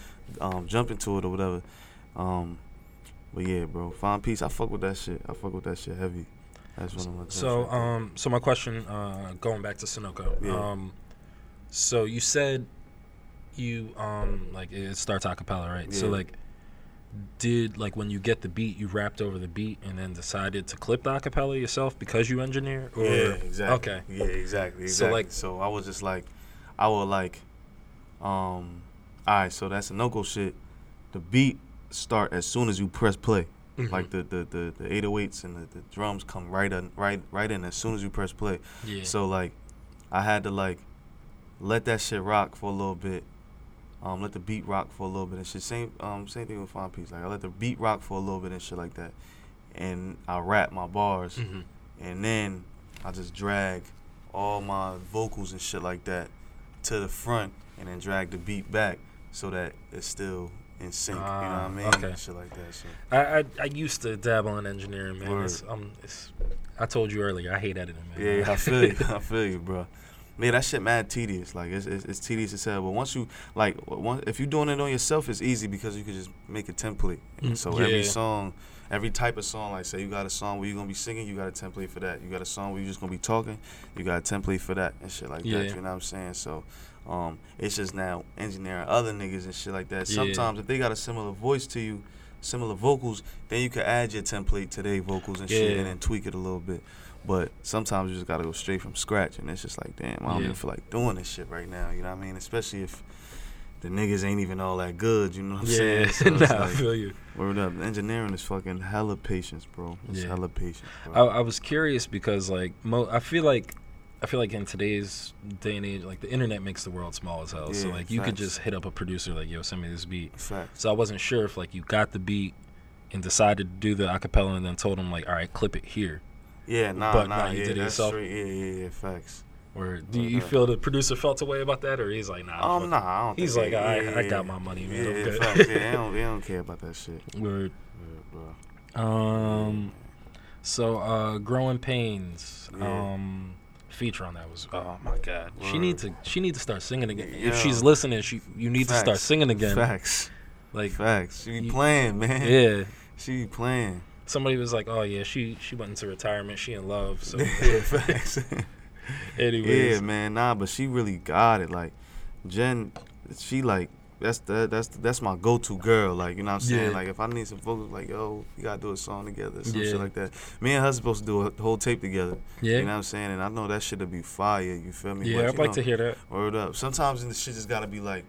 um jump into it or whatever. Um, but yeah, bro, Fine Peace. I fuck with that shit. I fuck with that shit heavy. That's one of my. So um, so my question, uh, going back to Sunoco. Yeah. Um, so you said you um like it starts a cappella, right? So like. Did like when you get the beat, you rapped over the beat and then decided to clip the acapella yourself because you engineer? Or? yeah, exactly. Okay. Yeah, exactly. Exactly. So, like- so I was just like, I would like, um, all right. So that's a no shit. The beat start as soon as you press play. Mhm. Like the the the, the 808s and the, the drums come right in, right right in as soon as you press play. Yeah. So like, I had to like let that shit rock for a little bit. Um, let the beat rock for a little bit and shit. Same um same thing with Fine Piece. Like I let the beat rock for a little bit and shit like that, and I rap my bars, Mhm. and then I just drag all my vocals and shit like that to the front, and then drag the beat back so that it's still in sync. you know what I Ah, mean? okay. Shit like that. So I, I I used to dabble in engineering, man. It's, um, it's, I told you earlier, I hate editing, man. Yeah, yeah, I feel you. I feel you, bro. Man, that shit mad tedious. Like it's, it's it's tedious as hell. But once you like, once if you're doing it on yourself, it's easy because you can just make a template. Mm, so yeah. every song, every type of song, like say you got a song where you're gonna be singing, you got a template for that. You got a song where you're just gonna be talking, you got a template for that and shit like Yeah. that. You know what I'm saying? So, um, it's just now engineering other niggas and shit like that. Yeah. Sometimes if they got a similar voice to you, similar vocals, then you can add your template to their vocals and shit and then tweak it a little bit. But sometimes you just gotta go straight from scratch, and it's just like, damn, I don't Yeah. even feel like doing this shit right now. You know what I mean? Especially if the niggas ain't even all that good. You know what I'm Yeah, saying? So nah, I feel you. Word up, engineering is fucking hella patience, bro. It's Yeah. hella patience, I. I was curious because like mo- I feel like I feel like in today's day and age, like the internet makes the world small as hell. so Yeah, like you could just hit up a producer like, yo, send me this beat. Facts. So I wasn't sure if like you got the beat and decided to do the acapella and then told him like, all right, clip it here. Yeah, nah, But nah, nah, you yeah, did it yourself? straight. Yeah, yeah, yeah, facts. Or do you feel the producer felt a way about that, or he's like, nah? Um, nah. I don't. He's like, I, yeah, I yeah, got my money, Yeah, man. I'm good. facts. Yeah, they don't, they don't care about that shit. Word. Yeah, bro. Um, so uh, growing pains. Yeah. Um, feature on that was oh, oh my god. She Word. need to she need to start singing again. Yeah. If she's listening, she you need to start singing again. Facts. Like Facts. She you- playing, man. yeah. She be playing. Somebody was like, "Oh yeah, she she went into retirement. She in love." So, yeah, facts. anyways, yeah, man. Nah, but she really got it. Like, Jen, she like that's that's that's my go-to girl. Like, you know what I'm saying? Yeah. Like, if I need some vocals, like, yo, we gotta do a song together, some Yeah. shit like that. Me and her supposed to do a whole tape together. Yeah. You know what I'm saying? And I know that shit'll be fire. You feel me? yeah, But, I'd like know, to hear that. Word up. Sometimes the shit just gotta be like,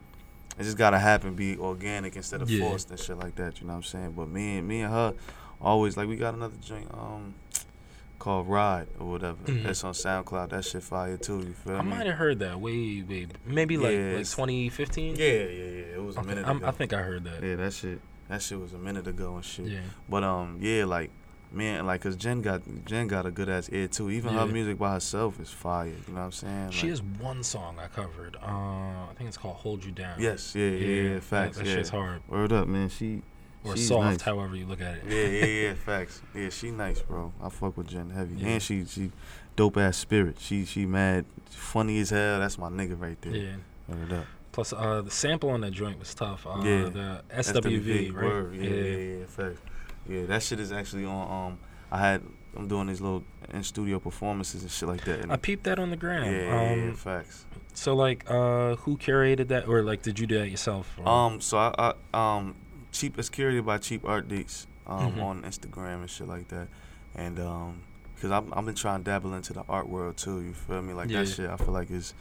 it just gotta happen, be organic instead of Yeah. forced and shit like that. You know what I'm saying? But me and me and her always like we got another joint um called Ride or whatever. Mhm. That's on SoundCloud. That shit fire too. You feel I me? might have heard that way, way maybe like Yeah, like it's- 2015. Yeah, yeah, yeah. It was a Okay, minute I'm- ago. I think I heard that. Yeah, that shit. That shit was a minute ago and shit. Yeah. But um, yeah, like man, like cause Jen got Jen got a good ass ear too. Even her music by herself is fire. You know what I'm saying? She Like- has one song I covered. Uh, I think it's called "Hold You Down." Yes, yeah, yeah, yeah, that- facts. That, yeah. shit's hard. Word up, man. She Or she's soft, nice. however you look at it. Yeah, yeah, yeah, facts. Yeah, she nice, bro. I fuck with Jen heavy, Yeah. and she she dope ass spirit. She she mad, funny as hell. That's my nigga right there. Yeah. Word up. Plus, uh, the sample on that joint was tough. Uh, yeah, the SWV, right? Word. Yeah, yeah, yeah, yeah, facts. Yeah, that shit is actually on. Um, I had I'm doing these little in studio performances and shit like that. And I peeped that on the gram. Yeah, yeah, um, yeah, facts. So like, uh, who curated that, or like, did you do that yourself? or- Um, so I, I um, cheap is curated by Cheap Art Dates um Mhm. on Instagram and shit like that, and um, cause I've I've been trying to dabble into the art world too. You feel me? Like Yeah. that shit. I feel like is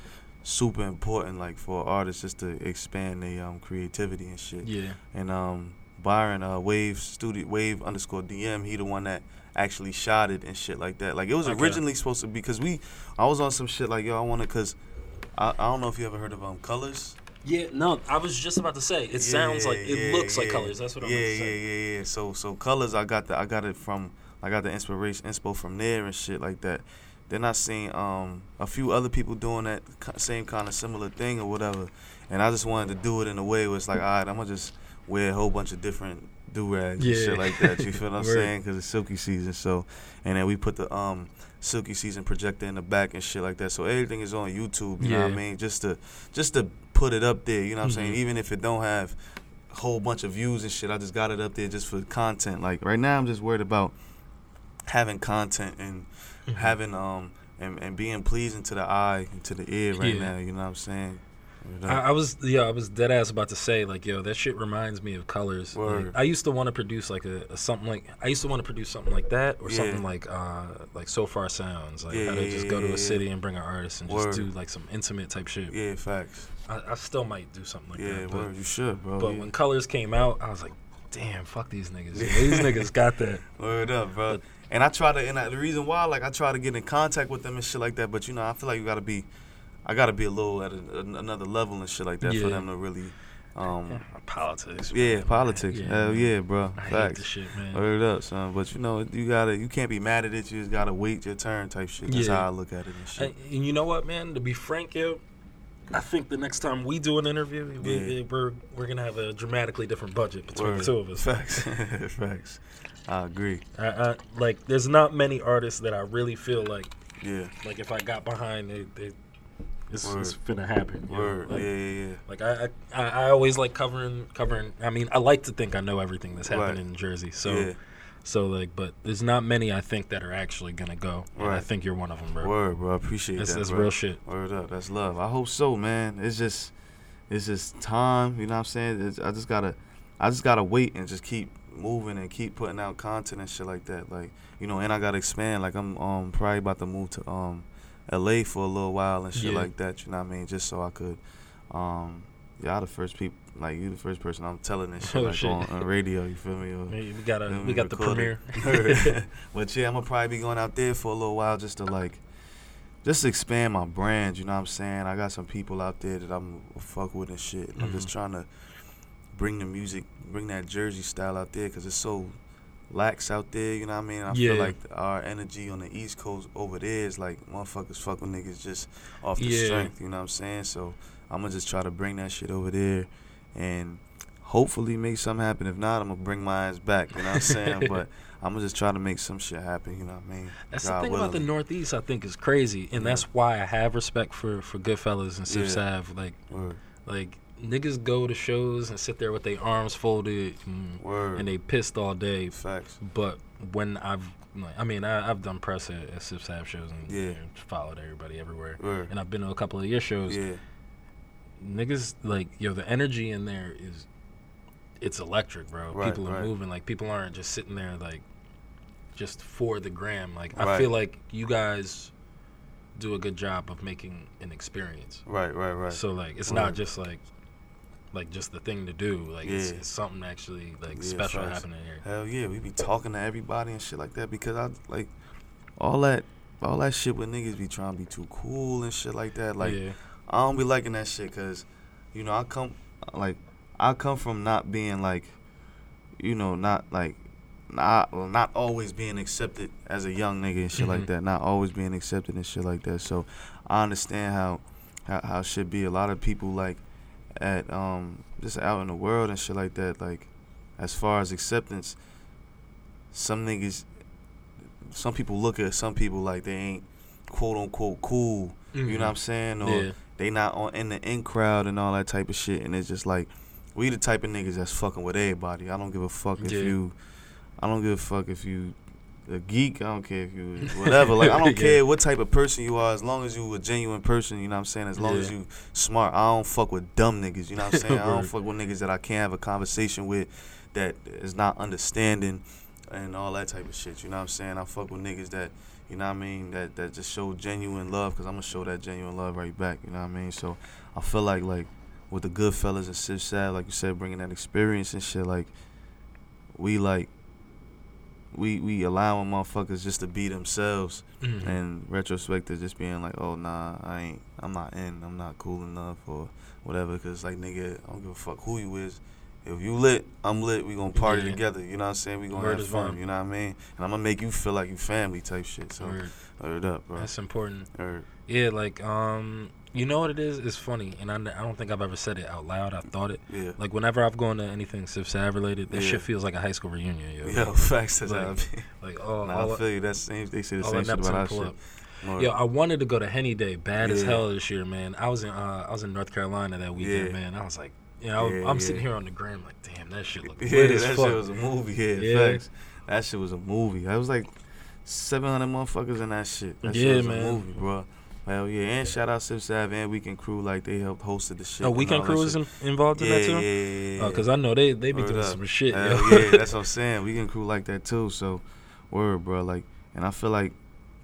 super important, like for artists just to expand their um creativity and shit. Yeah. And um, Byron uh Wave Studio Wave underscore DM, he the one that actually shot it and shit like that. Like it was Okay. originally supposed to be because we, I was on some shit like yo, I want to cause. I, I don't know if you ever heard of um colors. Yeah, no, I was just about to say. It sounds like it yeah, looks like colors. That's what I'm yeah, about to say. Yeah, yeah, yeah. So so colors, I got the I got it from I got the inspiration inspo from there and shit like that. Then I seen um a few other people doing that same kind of similar thing or whatever, and I just wanted to do it in a way where it's like, all right, I'm gonna just wear a whole bunch of different do rags and shit like that. You feel what I'm Word. saying? Because it's silky season. So, and then we put the um silky season projector in the back and shit like that. So everything is on YouTube. You know what I mean? Just to just to put it up there. You know what I'm saying? Mhm. Even if it don't have a whole bunch of views and shit, I just got it up there just for content. Like right now, I'm just worried about having content and Mm-hmm. having um and, and being pleasing to the eye and to the ear right Yeah. now. You know what I'm saying? Word I. I was yeah, I was dead ass about to say like yo, that shit reminds me of colors. Like, I used to want to produce like a, a something like I used to want to produce something like that or Yeah. something like uh like Sofar Sounds like Yeah, how to just go to a city and bring an artist and Word. just do like some intimate type shit. yeah, facts. I, I still might do something like Yeah, that. But, word. You should, bro. but Yeah. when colors came out, I was like, damn, fuck these niggas. these niggas got that. Word up, bro. And I try to, and I, the reason why, like, I try to get in contact with them and shit like that. But you know, I feel like you gotta be, I gotta be a little at a, an- another level and shit like that Yeah. for them to really, um, Politics. yeah, man. politics. Yeah, Hell yeah, bro. I hate Facts. this shit, man. Word up, son. But you know, you gotta, you can't be mad at it. You just gotta wait your turn, type shit. That's Yeah. how I look at it and shit. And, and you know what, man? To be frank, yo, I think the next time we do an interview, we, Yeah. we're we're gonna have a dramatically different budget between Word. the two of us. Facts. Facts. I agree. I, I, like, there's not many artists that I really feel like, Yeah. like if I got behind, they, they it's, it's finna happen. Word. Like, yeah, yeah, yeah. Like I, I, I I always like covering, covering. I mean, I like to think I know everything that's happening Right. in Jersey. So, Yeah. So like, but there's not many I think that are actually gonna go. And I think you're one of them, bro. Word, bro. I appreciate That's- that. that's bro. real shit. Word up. That's love. I hope so, man. It's just, it's just time. You know what I'm saying? It's, I just gotta, I just gotta wait and just keep moving and keep putting out content and shit like that. Like, you know, and I gotta expand. Like, I'm um probably about to move to um, L.A. for a little while and shit Yeah. like that. You know what I mean? Just so I could, um, y'all the first people. Like you, the first person I'm telling this shit Oh, like shit. on, on radio. You feel me? Or, We got a, we got the Record premiere. but yeah, I'm gonna probably be going out there for a little while just to like, just to expand my brand. You know what I'm saying? I got some people out there that I'm fuck with and shit. And I'm just Mhm. trying to bring the music, bring that Jersey style out there because it's so, lax out there. You know what I mean? I Yeah. feel like our energy on the East Coast over there is like motherfuckers fuck with niggas just off the Yeah. strength. You know what I'm saying? So I'm gonna just try to bring that shit over there, and hopefully make something happen. If not, I'm gonna bring my ass back. You know what I'm saying? but I'm gonna just try to make some shit happen. You know what I mean? That's God the thing about the. Northeast. I think is crazy, and that's why I have respect for for Goodfellas and Sif Yeah. Sav. Like, Word. like niggas go to shows and sit there with their arms folded and, and they pissed all day. Facts. But when I've, like, I mean, I, I've done press at, at Sif Sav shows and, Yeah. and followed everybody everywhere, Word. and I've been to a couple of your shows. Yeah. Niggas like yo, the energy in there is, it's electric, bro. Right, people are right. moving. Like people aren't just sitting there like, just for the gram. Like I feel like you guys do a good job of making an experience. Right. Right. Right. So like it's not just like like just the thing to do. Like it's, Yeah. it's something actually like Yeah, special facts. happening here. Hell yeah, we be talking to everybody and shit like that because I like all that all that shit with niggas be trying to be too cool and shit like that. Like yeah. I don't be liking that shit because you know I come like I come from not being like you know not like not well, not always being accepted as a young nigga and shit like Mhm. that. Not always being accepted and shit like that. So I understand how how how shit be. A lot of people like at um just out in the world and shit like that. Like as far as acceptance, some niggas, some people look at some people like they ain't quote unquote cool. You know what I'm saying? Or Yeah. They not on in the in crowd and all that type of shit. And it's just like we the type of niggas that's fucking with everybody. I don't give a fuck if Yeah. you. I don't give a fuck if you a geek. I don't care if you whatever. Like I don't Yeah. care what type of person you are, as long as you a genuine person. You know what I'm saying? As long as you smart. I don't fuck with dumb niggas. You know what I'm saying? I don't fuck with niggas that I can't have a conversation with, that is not understanding, and all that type of shit. You know what I'm saying? I fuck with niggas that. You know what I mean? That that just show genuine love because I'm gonna show that genuine love right back. You know what I mean? So I feel like like with the good fellas and Sif Sav, like you said, bringing that experience and shit, like we like we we allowing motherfuckers just to be themselves Mhm. and retrospect to just being like, oh nah, I ain't, I'm not in, I'm not cool enough or whatever. Cause like nigga, I don't give a fuck who you is. If you lit, I'm lit. We gonna party Yeah. together. You know what I'm saying? We gonna Word have fun. You know what I mean? And I'm gonna make you feel like you family type shit. So Word. word up, bro. That's important. Word. Yeah, like um, you know what it is? It's funny, and I, I don't think I've ever said it out loud. I thought it. Yeah. Like whenever I've gone to anything Sif Sav related, this Yeah. shit feels like a high school reunion. Yo, Yo, facts. That's how I Like, like oh, Nah, all, I feel you. That's same. They say the same shit about our shit. Word. Yo, I wanted to go to Henny Day, bad as hell this year, man. I was in uh, I was in North Carolina that weekend, Yeah. man. I was like, you know, Yeah, I'm yeah. sitting here on the gram like, damn, that shit look Yeah, that as shit was a movie. Yeah, Yeah. facts. That shit was a movie. That was like 700 motherfuckers in that shit. That Yeah, shit was man. a movie, bro. Hell yeah. And shout out Sif Sav and Weekend Crew. Like, they helped hosted the shit. Oh, Weekend Crew is in, involved in yeah, that too. Yeah, yeah, oh, yeah. Oh, cause I know they they be Word doing up. some shit. Hell yo. yeah, that's what I'm saying. Weekend Crew like that too. So, word, bro. Like, and I feel like,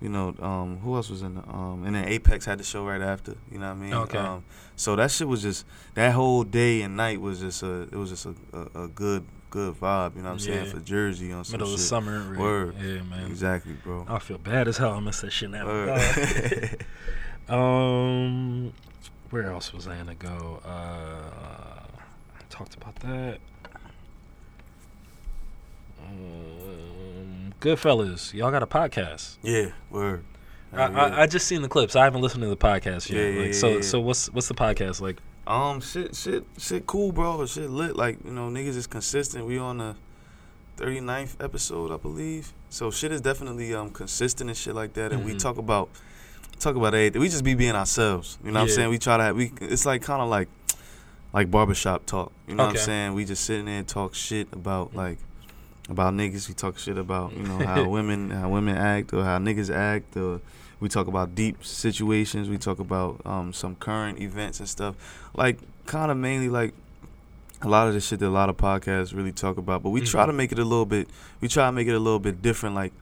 you know, um, who else was in the, um, and then Apex had the show right after. You know what I mean? Okay. Um, so that shit was just that whole day and night was just a it was just a, a, a good good vibe. You know what I'm saying for Jersey on some Middle shit. of summer. right. Word. Yeah, man. Exactly, bro. I feel bad as hell. I missed that shit now. Um, where else was I gonna go? Uh, I talked about that. Um, Goodfellas, y'all got a podcast. yeah, word. I, yeah. I, I just seen the clips. I haven't listened to the podcast yet. Yeah, yeah, like, so, so what's what's the podcast like? Um, shit, shit, shit, cool, bro. Shit lit. Like, you know, niggas is consistent. We on the 39th episode, I believe. So shit is definitely um consistent and shit like that. And we Mhm. talk about talk about everything. We just be being ourselves. You know what I'm saying? We try to have we. It's like kind of like like barbershop talk. You know what I'm saying? We just sitting there and talk shit about like about niggas. We talk shit about you know how women how women act or how niggas act or we talk about deep situations. We talk about um, some current events and stuff. Like kind of mainly like a lot of the shit that a lot of podcasts really talk about. But we try Mhm. to make it a little bit. We try to make it a little bit different. Like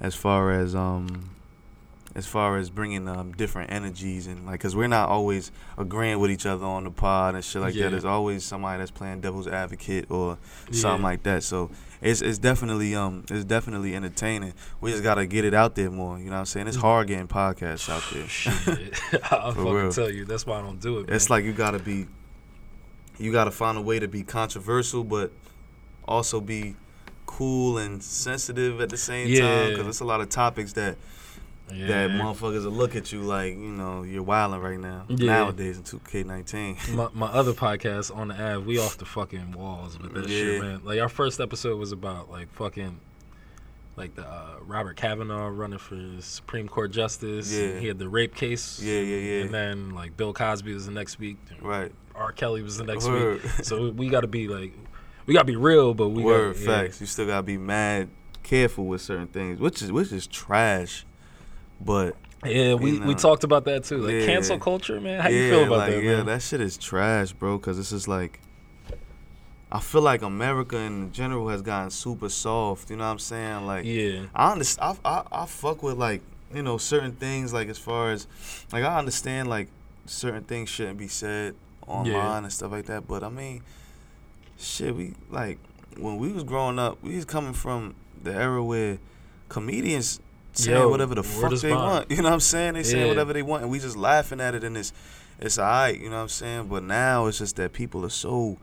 as far as um as far as bringing um, different energies and like because we're not always agreeing with each other on the pod and shit like Yeah. that there's always somebody that's playing devil's advocate or something Yeah. like that so it's it's definitely um it's definitely entertaining we just gotta get it out there more you know what i'm saying it's hard getting podcasts out there Shit, I'll For fucking real. tell you. That's why I don't do it. it's man. like you gotta be you gotta find a way to be controversial but also be cool and sensitive at the same Yeah. time because it's a lot of topics that Yeah. that motherfuckers will look at you like you know you're wilding right now Yeah. nowadays in 2K19. my, my other podcast on the app, we off the fucking walls with that shit, man. Like our first episode was about like fucking like the uh, Robert Kavanaugh running for Supreme Court justice. Yeah. he had the rape case. Yeah, yeah, yeah. And then like Bill Cosby was the next week. right. R. Kelly was the next Word. week. So we got to be like, we got to be real, but we Word gotta, facts. You still gotta be mad careful with certain things, which is which is trash. But Yeah, we, You we talked about that too. Like Yeah. cancel culture, man. How yeah, you feel about like, that, yeah, man? that shit is trash, bro. Cause it's just like I feel like America in general has gotten super soft. You know what I'm saying? Like yeah, I understand. I, I I fuck with like you know certain things like as far as like I understand like certain things shouldn't be said online Yeah. and stuff like that. But I mean, shit, we like when we was growing up, we was coming from the era where comedians saying Yo, whatever the fuck they bond. want. You know what I'm saying? They saying Yeah. whatever they want, and we just laughing at it, and it's it's alright. You know what I'm saying? But now it's just that people are so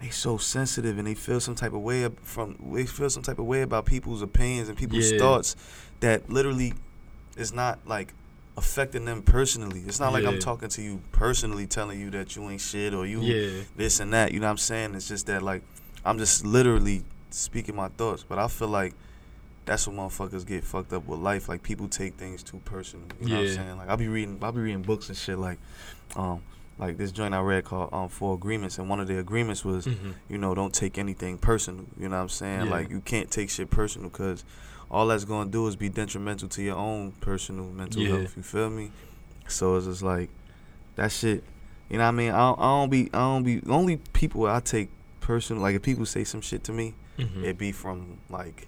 they so sensitive and they feel some type of way from they feel some type of way about people's opinions and people's Yeah. thoughts that literally is not like affecting them personally. It's not like I'm talking to you personally telling you that you ain't shit or you yeah, this and that. You know what I'm saying? It's just that like I'm just literally speaking my thoughts. But I feel like that's what motherfuckers get fucked up with life. Like people take things too personal. You know what I'm saying? Like I'll be reading I'll be reading books and shit like um like this joint I read called um Four Agreements and one of the agreements was Mhm. you know, don't take anything personal. You know what I'm saying? Yeah. Like you can't take shit personal because all that's gonna do is be detrimental to your own personal mental Yeah. health. You feel me? So it's just like that shit. You know what I mean? I don't, I don't be I don't be only people I take personal. Like if people say some shit to me, Mhm. it be from like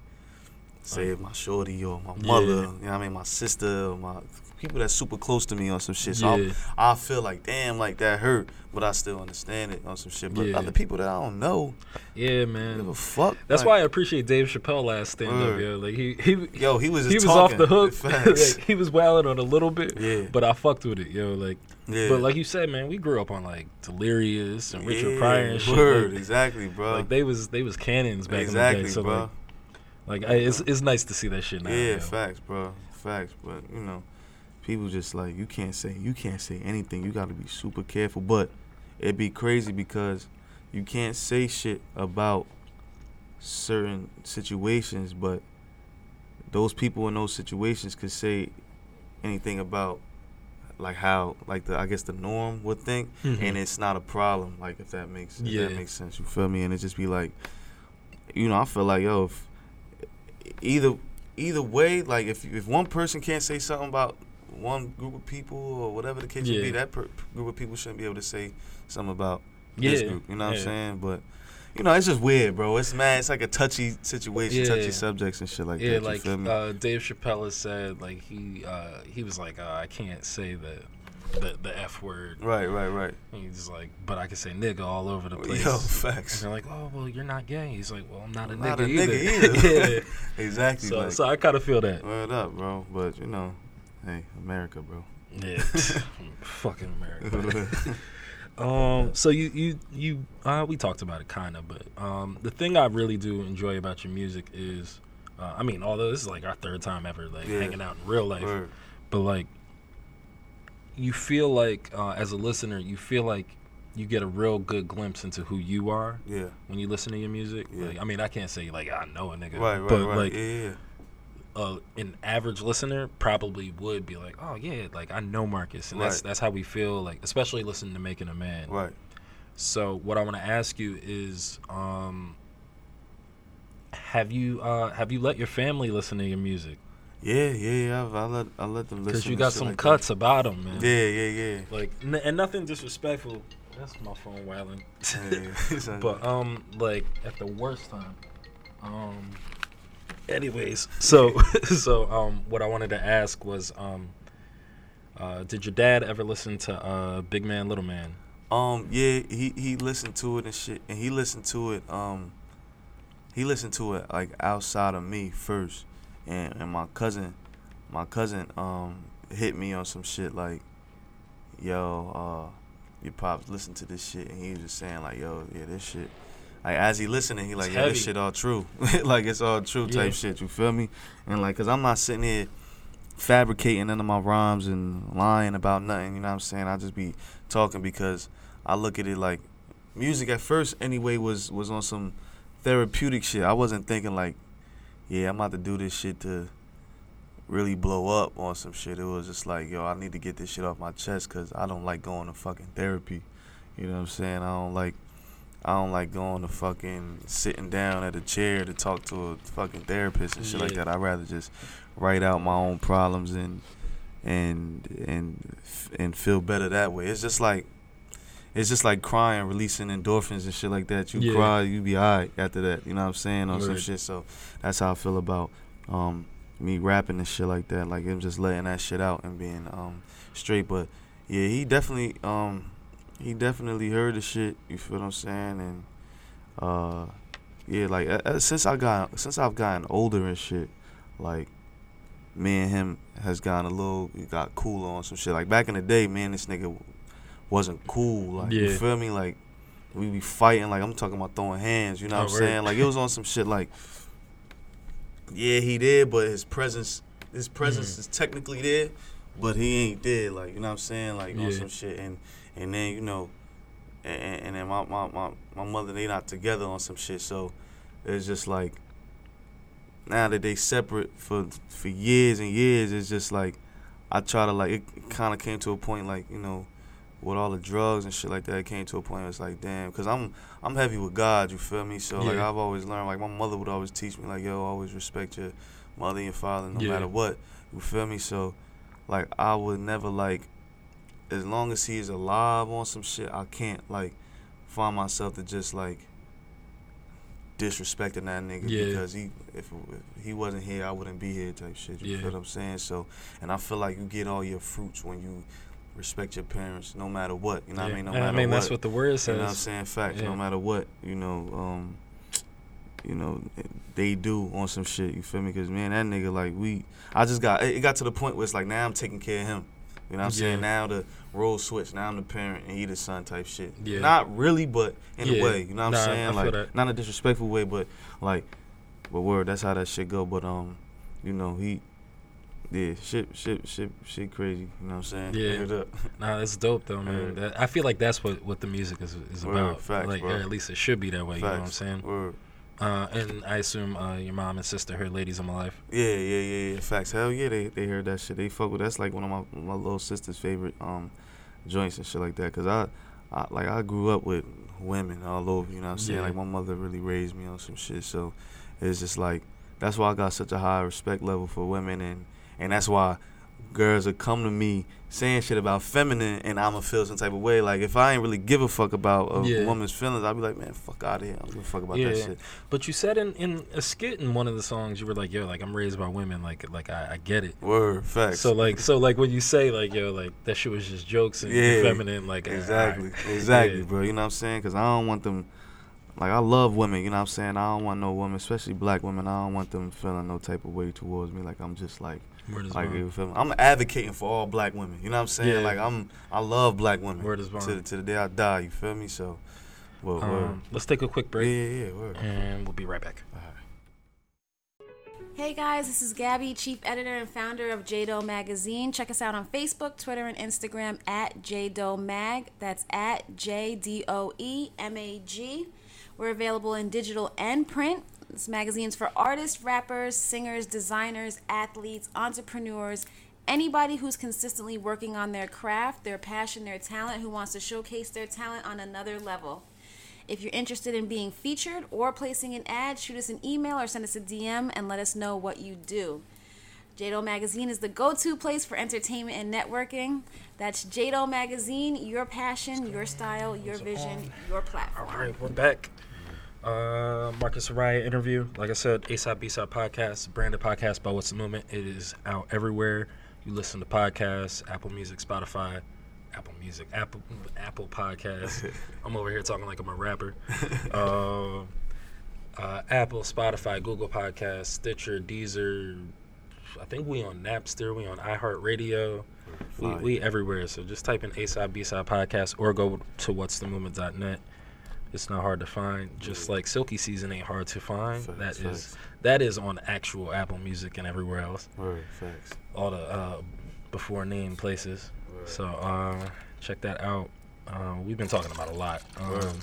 say Like- my shorty or my Yeah. mother. You know what I mean? My sister or my people that's super close to me on some shit. So Yeah. I I feel like damn, like that hurt, but I still understand it on some shit. But Yeah. other people that I don't know, yeah, give man. a fuck. That's Like, why I appreciate Dave Chappelle last stand up, yo. Like he he Yo, he was just he was off the hook. Like, he was wilding on a little bit, Yeah. but I fucked with it, yo. Like, yeah. but like you said, man, we grew up on like Delirious and Richard Yeah, Pryor and shit. Word, Like, exactly, bro. like, they was they was cannons back exactly, in the day. So bro. like, like I, it's it's nice to see that shit now. yeah, yo. facts, bro. Facts, but you know, people just like you can't say you can't say anything. You got to be super careful. But it'd be crazy because you can't say shit about certain situations, but those people in those situations could say anything about like how like the I guess the norm would think, Mhm. and it's not a problem. Like if that makes if Yeah. that makes sense, you feel me? And it just be like, you know, I feel like yo, if either either way, like if if one person can't say something about one group of people or whatever the case may be, that per- group of people shouldn't be able to say something about this group. You know what yeah. I'm saying? But you know, it's just weird, bro. It's mad. It's like a touchy situation, Yeah. touchy subjects and shit like yeah, that. You like feel me? uh, Dave Chappelle has said, like he uh, he was like, uh, I can't say the the, the f word. right, right, right. And he's like, but I can say nigga all over the place. Yo, And they're like, oh well, you're not gay. He's like, well, I'm not a Not nigga a either. nigga either. yeah. exactly. So, like, so I kind of feel that. word up, bro. But you know, hey, America, bro. Yeah, fucking America. um, so you you you uh, we talked about it kind of, but um, the thing I really do enjoy about your music is, uh, I mean, although this is like our third time ever like Yeah. hanging out in real life, Word. but like you feel like uh, as a listener, you feel like you get a real good glimpse into who you are Yeah. when you listen to your music. Yeah. Like, I mean, I can't say like I know a nigga, Right, right, but right. like yeah, yeah. uh, an average listener probably would be like, "Oh yeah, like I know Marcus," and that's that's how we feel. Like especially listening to Making a Man. Right. So what I want to ask you is, um, have you uh, have you let your family listen to your music? Yeah, yeah, yeah. I've- I let I let them listen. Because you got some like that. cuts about them, man. Yeah, yeah, yeah. Like n- and nothing disrespectful. That's my phone wailing. yeah. but um, like at the worst time. Um. Anyways, so so um, what I wanted to ask was um, uh, did your dad ever listen to uh, Big Man Little Man? Um, yeah, he he listened to it and shit, and he listened to it. Um, he listened to it like outside of me first, and and my cousin, my cousin, um, hit me on some shit like, yo, uh, your pops listened to this shit, and he was just saying like, yo, yeah, this shit. like as he listening, he like, It's yeah, this shit all true. like it's all true type Yeah. shit. You feel me? And like, cause I'm not sitting here fabricating none of my rhymes and lying about nothing. You know what I'm saying? I just be talking because I look at it like music at first anyway was was on some therapeutic shit. I wasn't thinking like, yeah, I'm about to do this shit to really blow up on some shit. It was just like, yo, I need to get this shit off my chest because I don't like going to fucking therapy. You know what I'm saying? I don't like. I don't like going to fucking sitting down at a chair to talk to a fucking therapist and shit like that. I'd rather just write out my own problems and and and and feel better that way. It's just like it's just like crying, releasing endorphins and shit like that. You Yeah. cry, you be alright after that. You know what I'm saying? On some shit. So that's how I feel about um me rapping and shit like that. Like I'm just letting that shit out and being um straight. But yeah, he definitely um he definitely heard the shit. You feel what I'm saying? And uh yeah, like uh, since I got since I've gotten older and shit, like me and him has gotten a little got cooler on some shit. Like back in the day, man, this nigga wasn't cool. Like you feel me? Like we be fighting. Like I'm talking about throwing hands. You know Oh, what I'm word. saying? Like it was on some shit. Like yeah, he did, but his presence his presence Mm. is technically there, but he ain't there. Like you know what I'm saying? Like on some shit. And and then you know, and, and then my, my my my mother they not together on some shit. So it's just like now that they separate for for years and years, it's just like I try to like it kind of came to a point like you know with all the drugs and shit like that. It came to a point where it's like damn, cause I'm I'm heavy with God. You feel me? So like I've always learned like my mother would always teach me like yo always respect your mother and father no Yeah. matter what. You feel me? So like I would never like as long as he is alive on some shit, I can't like find myself to just like disrespecting that nigga Yeah. because he if, if he wasn't here, I wouldn't be here type shit. You Yeah. feel what I'm saying? So, and I feel like you get all your fruits when you respect your parents, no matter what. You know what I mean? No matter I mean what. that's what the word says. You know what I'm saying? Facts. Yeah. No matter what, you know, um, you know, they do on some shit. You feel me? Because man, that nigga like we. I just got. It got to the point where it's like now I'm taking care of him. You know what I'm saying? Now the role switch. Now I'm the parent and he the son type shit. Yeah. Not really, but in Yeah. a way. You know what Nah, I'm I saying? feel like that. not in a disrespectful way, but like, but word. That's how that shit go. But um, you know he. Yeah, shit, shit, shit, shit, crazy. You know what I'm saying? Yeah. Nah, that's dope though, man. Word. That, I feel like that's what, what the music is is Word, about. facts, like, bro. or at least it should be that way. You know what I'm saying? Word. Uh, and I assume uh, your mom and sister heard "Ladies of My Life." Yeah, yeah, yeah, yeah. Facts. Hell yeah, they they heard that shit. They fuck with. That's like one of my my little sister's favorite um joints and shit like that. Cause I, I like I grew up with women all over. You know what I'm saying? Yeah. Like my mother really raised me on some shit. So it's just like that's why I got such a high respect level for women and and that's why girls would come to me saying shit about feminine and I'ma feel some type of way. Like if I ain't really give a fuck about a Yeah. woman's feelings, I'll be like, man, fuck out of here. I don't give a fuck about yeah, that shit. but you said in, in a skit in one of the songs, you were like, "Yo, like I'm raised by women, like like I, I get it." Word, facts. So like so like when you say like yo like that shit was just jokes and Yeah, feminine like Exactly, exactly, Yeah. bro. You know what I'm saying? Because I don't want them. Like I love women, you know what I'm saying. I don't want no woman, especially black women. I don't want them feeling no type of way towards me. Like I'm just like, Word is like bond. you feel me? I'm advocating for all black women. You know what I'm saying? Yeah. Like I'm, I love black women. Word is bond. to, to the day I die. You feel me? So, well, word. Um, let's take a quick break yeah, yeah, word. and we'll be right back. Hey guys, this is Gabby, Chief Editor and founder of JDO Magazine. Check us out on Facebook, Twitter, and Instagram at JDO Mag. That's at J D O E M A G. We're available in digital and print. This magazine's for artists, rappers, singers, designers, athletes, entrepreneurs, anybody who's consistently working on their craft, their passion, their talent, who wants to showcase their talent on another level. If you're interested in being featured or placing an ad, shoot us an email or send us a DM and let us know what you do. JDO Magazine is the go to place for entertainment and networking. That's JDO Magazine, your passion, your style, your vision, your platform. All right, we're back. Uh, Marcus Ariah interview. Like I said, A-Side B-Side podcast, branded podcast by What's the Movement. It is out everywhere. You listen to podcasts, Apple Music, Spotify, Apple Music, Apple Apple Podcasts. I'm over here talking like I'm a rapper. uh, uh, Apple, Spotify, Google Podcasts, Stitcher, Deezer. I think we on Napster. We on iHeartRadio. We, we everywhere. So just type in A-Side B-Side podcast or go to what's the movement.net It's not hard to find. Just like Silky Season ain't hard to find. Facts, that is facts. that is on actual Apple Music and everywhere else. Facts. All the uh, before name places. Word. So uh, check that out. Uh, we've been talking about a lot. Um,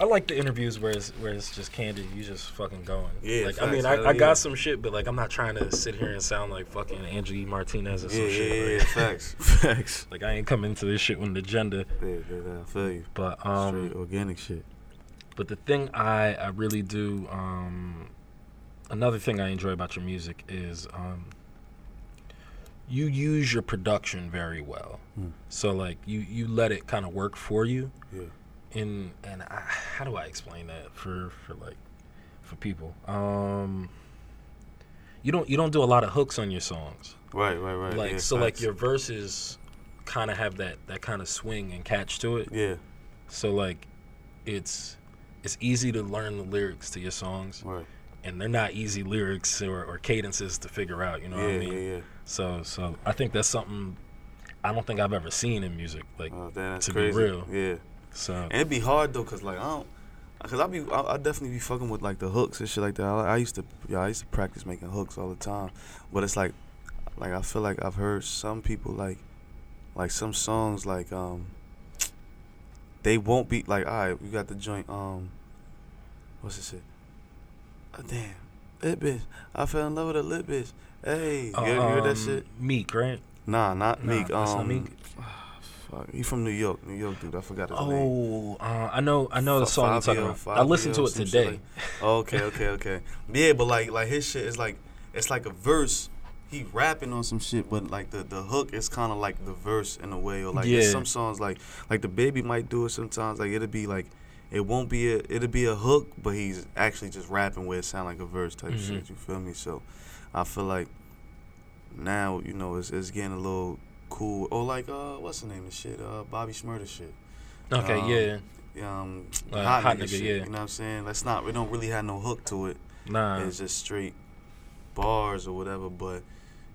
I like the interviews where it's where it's just candid. You just fucking going. Yeah, Like I mean, I, hell I yeah. got some shit, but like I'm not trying to sit here and sound like fucking Angie Martinez or Yeah, some yeah, shit. yeah, like- facts, facts. Like I ain't coming to this shit with an agenda. Yeah, yeah, yeah, I feel you. But um, Straight organic shit. but the thing I I really do um, another thing I enjoy about your music is um, you use your production very well. Hmm. So like you you let it kind of work for you. Yeah. In and I, how do I explain that for for like for people? Um, you don't you don't do a lot of hooks on your songs. Right, right, right. Like yeah, so like your verses kind of have that that kind of swing and catch to it. Yeah, So like, it's it's easy to learn the lyrics to your songs, right. and they're not easy lyrics or, or cadences to figure out. You know yeah, what I mean? yeah, yeah. So so I think that's something I don't think I've ever seen in music. Like Oh, to crazy. be real. Yeah. So And it'd be hard though, cause like I don't, cause I be I, I definitely be fucking with like the hooks and shit like that. I, I used to yeah I used to practice making hooks all the time, but it's like like I feel like I've heard some people like like some songs like um they won't be like all right we got the joint um what's this shit? Oh, damn, lit bitch. I fell in love with a lit bitch. Hey, you, ever heard that um, shit? Meek, right? Nah, not Nah, Meek. that's um, not Meek. Fuck, he from New York, New York dude. I forgot his name. Oh, uh, I know I know the song you're talking Fabio, about. I listened to it today. like- Oh, okay, okay, okay. Yeah, but like like his shit is like it's like a verse. He rapping on some shit, but like the, the hook is kind of like the verse in a way, or like Yeah. some songs like like DaBaby might do it sometimes. Like it'll be like it won't be a it'll be a hook, but he's actually just rapping where it sound like a verse type Mhm. shit. You feel me? So I feel like now you know it's, it's getting a little cool. Or like uh what's the name of the shit? Uh Bobby Shmurda shit Okay, Um, yeah. um, Uh, hot, hot nigga, shit. yeah. You know what I'm saying? That's not. We don't really have no hook to it. Nah. It's just straight bars or whatever. But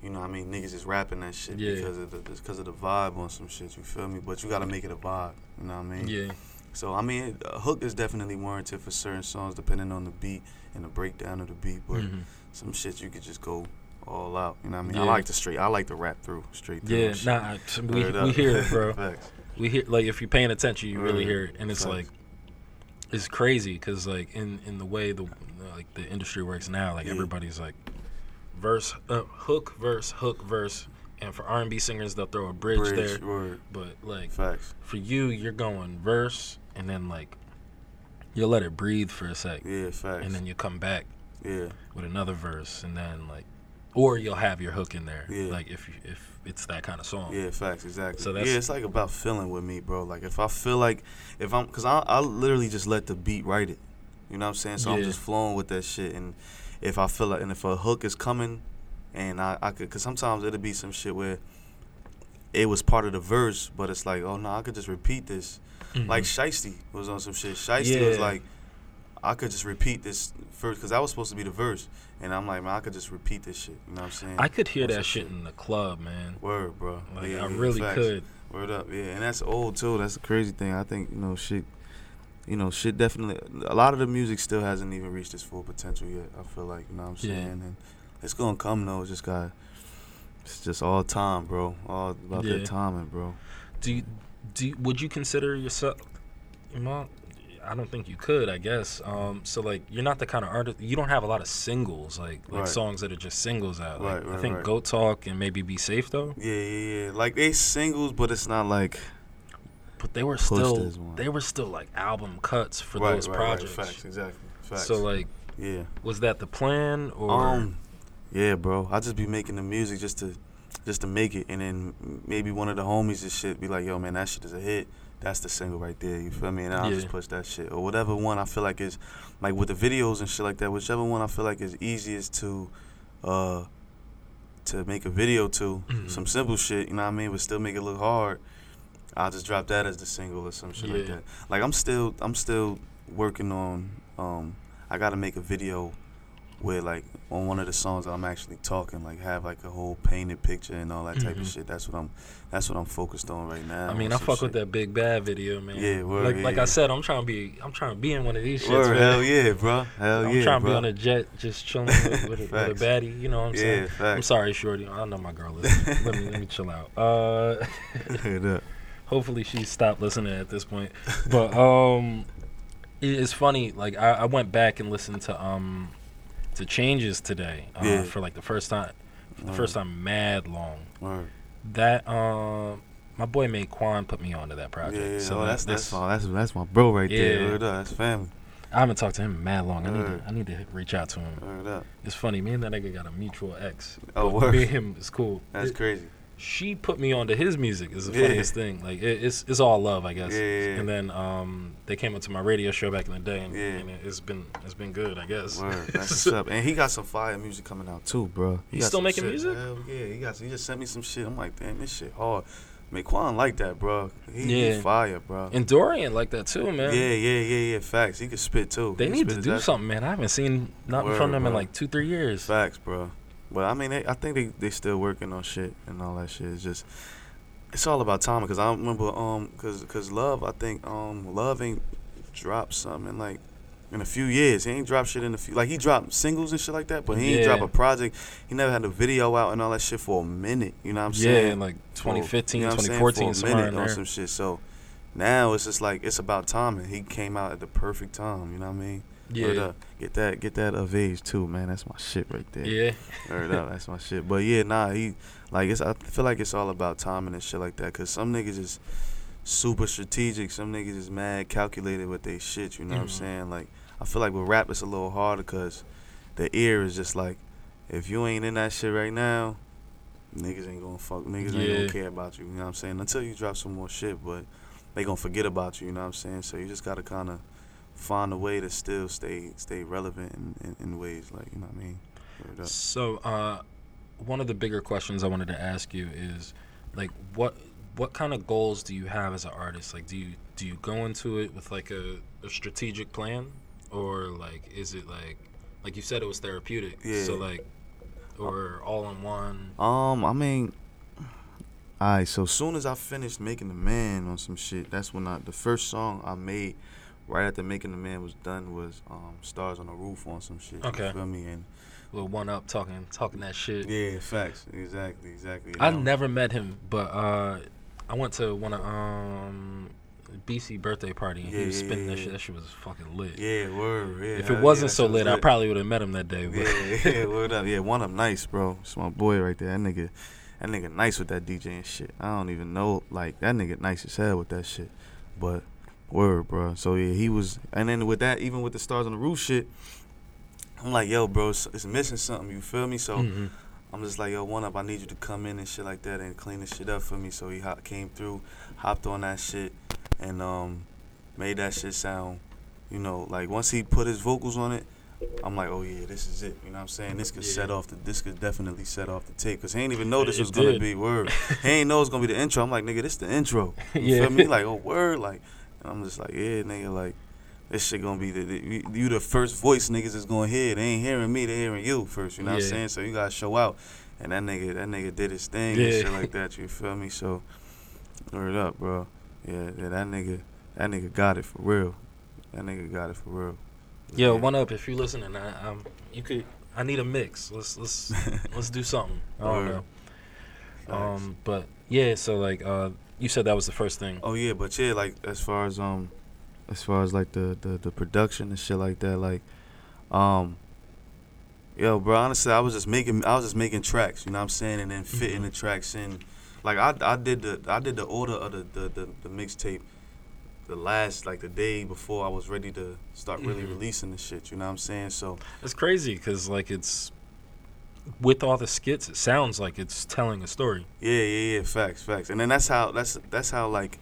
you know, what I mean, niggas is rapping that shit Yeah. because of the because of the vibe on some shit. You feel me? But you gotta make it a vibe. You know what I mean? Yeah. So I mean, a hook is definitely warranted for certain songs, depending on the beat and the breakdown of the beat. But Mhm. some shit you could just go all out. You know what I mean? I like to straight. I like to rap through straight through. Yeah, nah, we, Word we up. hear it, bro. We hear like if you're paying attention, you really hear it, and it's Facts. like it's crazy because like in in the way the like the industry works now, like Yeah. everybody's like verse, uh, hook, verse, hook, verse, and for R and B singers they'll throw a bridge, Bridge, there, word. but like Facts. for you, you're going verse and then like you'll let it breathe for a sec, Yeah, facts. and then you come back yeah. with another verse, and then like, or you'll have your hook in there, Yeah. like if if it's that kind of song. Yeah, facts, exactly. So that's- yeah, it's like about feeling with me, bro. Like if I feel like if I'm, cause I I literally just let the beat write it. You know what I'm saying? So I'm just flowing with that shit, and if I feel like, and if a hook is coming, and I I could, cause sometimes it'll be some shit where it was part of the verse, but it's like, oh no, I could just repeat this. Mhm. Like Shiesty was on some shit. Shiesty was like, I could just repeat this first, cause that was supposed to be the verse, and I'm like, man, I could just repeat this shit. You know what I'm saying? I could hear that some shit in the club, man. Word, bro. Like Yeah, I yeah, really facts. could. Word up, yeah, and that's old too. That's the crazy thing. I think you know shit. You know, shit definitely. A lot of the music still hasn't even reached its full potential yet. I feel like you know what I'm Yeah. saying, and it's gonna come though. It's just got. It's just all time, bro. All about Yeah. that timing, bro. Do you, do you, would you consider yourself? I don't think you could. I guess. Um, so like, you're not the kind of artist. You don't have a lot of singles, like like Right. songs that are just singles out. Like, Right, I think right. Go Talk and maybe Be Safe though. Yeah, yeah, yeah. Like they singles, but it's not like. But they were still they were still like album cuts for right, those right, projects. Right, facts, exactly. Facts. So like, yeah. was that the plan or? Um, yeah, bro. I just be making the music just to, just to make it, and then maybe one of the homies and shit be like, "Yo, man, that shit is a hit. That's the single right there." You feel me? And I'll just push that shit or whatever one I feel like is, like with the videos and shit like that. Whichever one I feel like is easiest to, uh, to make a video to. Mhm. Some simple shit, you know what I mean, but still make it look hard. I'll just drop that as the single or some shit like that. Like I'm still, I'm still working on. Um, I got to make a video where like on one of the songs I'm actually talking, like have like a whole painted picture and all that type of Mhm. shit. That's what I'm that's what I'm focused on right now. I mean, I fuck shit. with that big bad video, man. Yeah, word, like yeah, like. I said, I'm trying to be I'm trying to be in one of these shits. Word, hell yeah, bro. Hell I'm yeah, trying to bro. be on a jet, just chilling with, with, a, with a baddie. You know what I'm Yeah, saying? I'm sorry, shorty. I don't know my girl is. let me let me chill out. Uh, hopefully she stopped listening at this point. But um, it's funny. Like I, I went back and listened to um, to changes today uh, Yeah. for like the first time, for the Word. first time, mad long. Word. That um, my boy made Quan put me onto that project. Yeah, yeah. So oh, that- that's that's. That's that's my bro right there. Yeah. Word up. That's family. I haven't talked to him mad long. I need to I need to reach out to him. It's funny. Me and that nigga got a mutual ex. Oh. Me and him is cool. That's It- crazy. She put me onto his music. Is the Yeah. funniest thing. Like it, it's it's all love, I guess. Yeah, yeah, yeah. And then um they came up to my radio show back in the day, and, Yeah. and it, it's been it's been good, I guess. Word. That's what's up. And he got some fire music coming out too, bro. He He's still making shit. music? Hell yeah. He got. He just sent me some shit. I'm like, damn, this shit hard. Quan like that, bro. He, Yeah. fire, bro. And Dorian like that too, man. Yeah, yeah, yeah, yeah. Facts. He can spit too. They He need to do something, man. I haven't seen nothing Word, from them in like two, three years. Facts, bro. But I mean, they, I think they they still working on shit and all that shit. It's just it's all about timing. Cause I remember um, cause cause love, I think um, love ain't dropped something like in a few years. He ain't dropped shit in a few. Like he dropped singles and shit like that, but he ain't Yeah. drop a project. He never had a video out and all that shit for a minute. You know what I'm saying Yeah, like For- 2015, you know what I'm saying? 2014, for a minute in on some shit. So now it's just like it's about timing. He came out at the perfect time. You know what I mean? Yeah. up. Get that, get that of age too, man. That's my shit right there. Yeah. Up, that's my shit. But yeah, nah, he like it's. I feel like it's all about timing and shit like that. Cause some niggas is super strategic. Some niggas is mad calculated with they shit. You know what I'm Mhm. saying? Like I feel like with rap it's a little harder cause the ear is just like if you ain't in that shit right now, niggas ain't gonna fuck. Niggas ain't gonna care about you. You know what I'm saying? Until you drop some more shit, but they gonna forget about you. You know what I'm saying? So you just gotta kind of find a way to still stay stay relevant in, in, in ways like you know what I mean. So, uh, one of the bigger questions I wanted to ask you is, like, what what kind of goals do you have as an artist? Like, do you do you go into it with like a, a strategic plan, or like is it like like you said it was therapeutic? Yeah. So like, or all in one? Um, I mean, alright. So soon as I finished making the man on some shit, that's when I the first song I made right after making the man was done was um stars on the roof on some shit. Okay. You feel me? And Little one up talking talking that shit. yeah, facts. Exactly, exactly. I Now- never met him, but uh, I went to one of um BC birthday party. and Yeah, he was yeah, spinning that yeah. shit. That shit was fucking lit. Yeah, word. Yeah. if it wasn't that so was lit, I probably would have met him that day. But Yeah, yeah, word up. Yeah, one up nice, bro. It's my boy right there. That nigga, that nigga nice with that DJ and shit. I don't even know, like that nigga nice as hell with that shit. But word, bro. So yeah, he was, and then with that, even with the stars on the roof shit, I'm like, yo, bro, it's, it's missing something. You feel me? So. Mhm. I'm just like, yo, one up, I need you to come in and shit like that and clean this shit up for me. So he hop, came through, hopped on that shit, and um, made that shit sound, you know, like once he put his vocals on it, I'm like, oh yeah, this is it. You know what I'm saying? This could set off the, this could definitely set off the tape, cause he ain't even know this It was gonna be word. he ain't know it's gonna be the intro. I'm like, nigga, this the intro. You Yeah. feel me? Like, oh word, like, I'm just like, yeah, nigga, like. This shit gonna be the, the you- the first voice niggas is gonna hear. They ain't hearing me, they hearing you first. You know what I'm saying? So you gotta show out. And that nigga, that nigga did his thing and shit like that. You feel me? So, word up, bro. Yeah, yeah, that nigga, that nigga got it for real. That nigga got it for real. Yo, Yeah. one up. If you listening, I, um, you could. I need a mix. Let's let's let's do something. I don't know. Um, but yeah. So like, uh, you said that was the first thing. Oh yeah, but yeah, like as far as um, as far as like the the, the production and shit like that, like, um, yo, bro, honestly, I was just making I was just making tracks, you know what I'm saying, and then fitting the tracks in. Like I I did the I did the order of the the the, the mixtape. The last like the day before I was ready to start really Mhm. releasing the shit, you know what I'm saying? So It's crazy because like it's with all the skits, it sounds like it's telling a story. Yeah, yeah, yeah. Facts, facts. And then that's how that's that's how like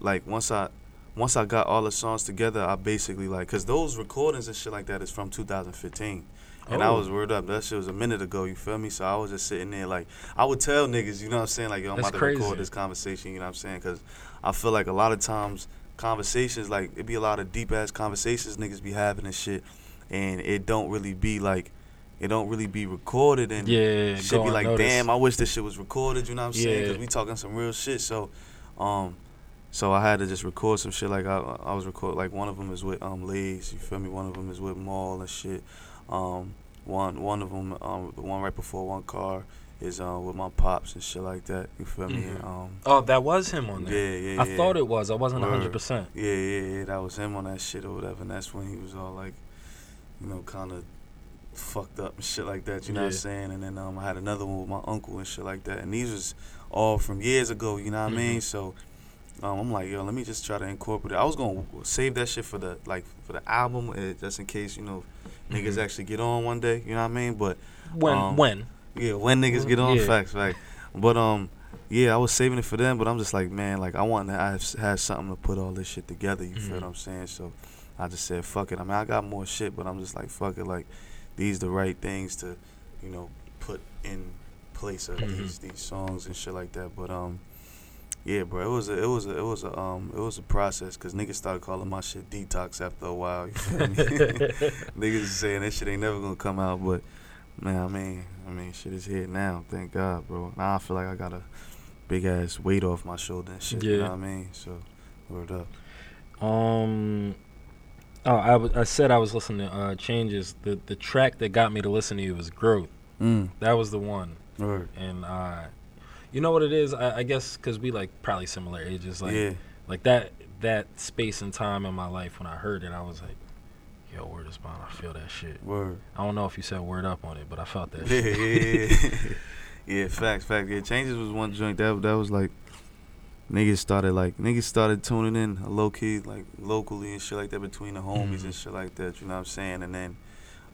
like once I once I got all the songs together, I basically like because those recordings and shit like that is from 2015. And I Oh. was word up. That shit was a minute ago. You feel me? So I was just sitting there like I would tell niggas, you know what I'm saying? Like yo, I'm That's about to crazy. record this conversation. You know what I'm saying? Because I feel like a lot of times conversations like it be a lot of deep ass conversations niggas be having and shit, and it don't really be like it don't really be recorded and Yeah, shit go be like, unnoticed. damn, I wish this shit was recorded. You know what I'm saying? Yeah. Because we talking some real shit. So, um, so I had to just record some shit. Like I, I was record like one of them is with um Lays. You feel me? One of them is with Maul and shit. Um, one one of them, um, the one right before one car is uh with my pops and shit like that. You feel me? Mhm. Um, Oh, that was him on that. yeah, there. yeah, I yeah. thought it was. I wasn't hundred percent. Yeah, yeah, yeah. That was him on that shit or whatever. And that's when he was all like, you know, kind of fucked up and shit like that. You know what I'm saying? And then um, I had another one with my uncle and shit like that. And these was all from years ago. You know what I mean? So. Um, I'm like, yo, let me just try to incorporate it. I was gonna save that shit for the like for the album, uh, just in case you know niggas Mhm. actually get on one day. You know what I mean? But When um, when? yeah, when niggas get on Yeah. facts, right? But um, yeah, I was saving it for them. But I'm just like, man, like I want to have, have something to put all this shit together. You feel Mhm. what I'm saying? So I just said, fuck it. I mean, I got more shit, but I'm just like, fuck it. Like these the right things to, you know, put in place of Mhm. these these songs and shit like that. But um. Yeah, bro, it was a, it was a, it was a, um, it was a process because niggas started calling my shit detox after a while. You feel me? niggas saying that shit ain't never gonna come out, but man, I mean, I mean, shit is here now. Thank God, bro. Now I feel like I got a big ass weight off my shoulder and shit. You Yeah. know what I mean? So, word up. Um. Oh, I, w- I said I was listening to uh, Changes. The the track that got me to listen to you was Growth. Mm. That was the one. Word. And uh, you know what it is? I, I guess because we like probably similar ages. Like yeah. like that that space and time in my life when I heard it, I was like, "Yo, word is bond. I feel that shit." Word. I don't know if you said word up on it, but I felt that. Shit. Yeah, shit. yeah, yeah. yeah, facts, facts. Yeah, changes was one joint that that was like niggas started like niggas started tuning in low key like locally and shit like that between the homies Mhm. and shit like that. You know what I'm saying? And then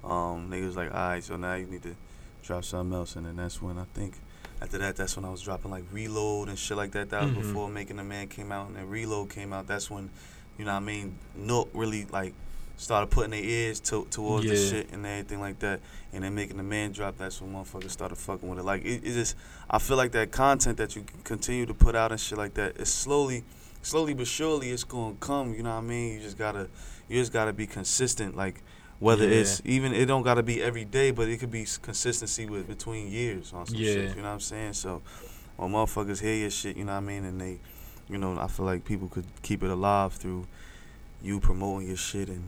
um niggas like, all right, so now you need to drop something else. And then that's when I think after that, that's when I was dropping like Reload and shit like that. That was Mhm. before Making a Man came out, and then Reload came out. That's when you know what I mean. Nook really like started putting their ears to, towards the shit and everything like that. And then making the man drop, that's when motherfuckers started fucking with it. Like it, it just, I feel like that content that you continue to put out and shit like that, it's slowly, slowly but surely, it's gonna come. You know what I mean? You just gotta, you just gotta be consistent. Like whether Yeah. it's even, it don't gotta be every day, but it could be consistency with between years on some Yeah. shit. You know what I'm saying? So when motherfuckers hear your shit, you know what I mean, and they, you know, I feel like people could keep it alive through you promoting your shit in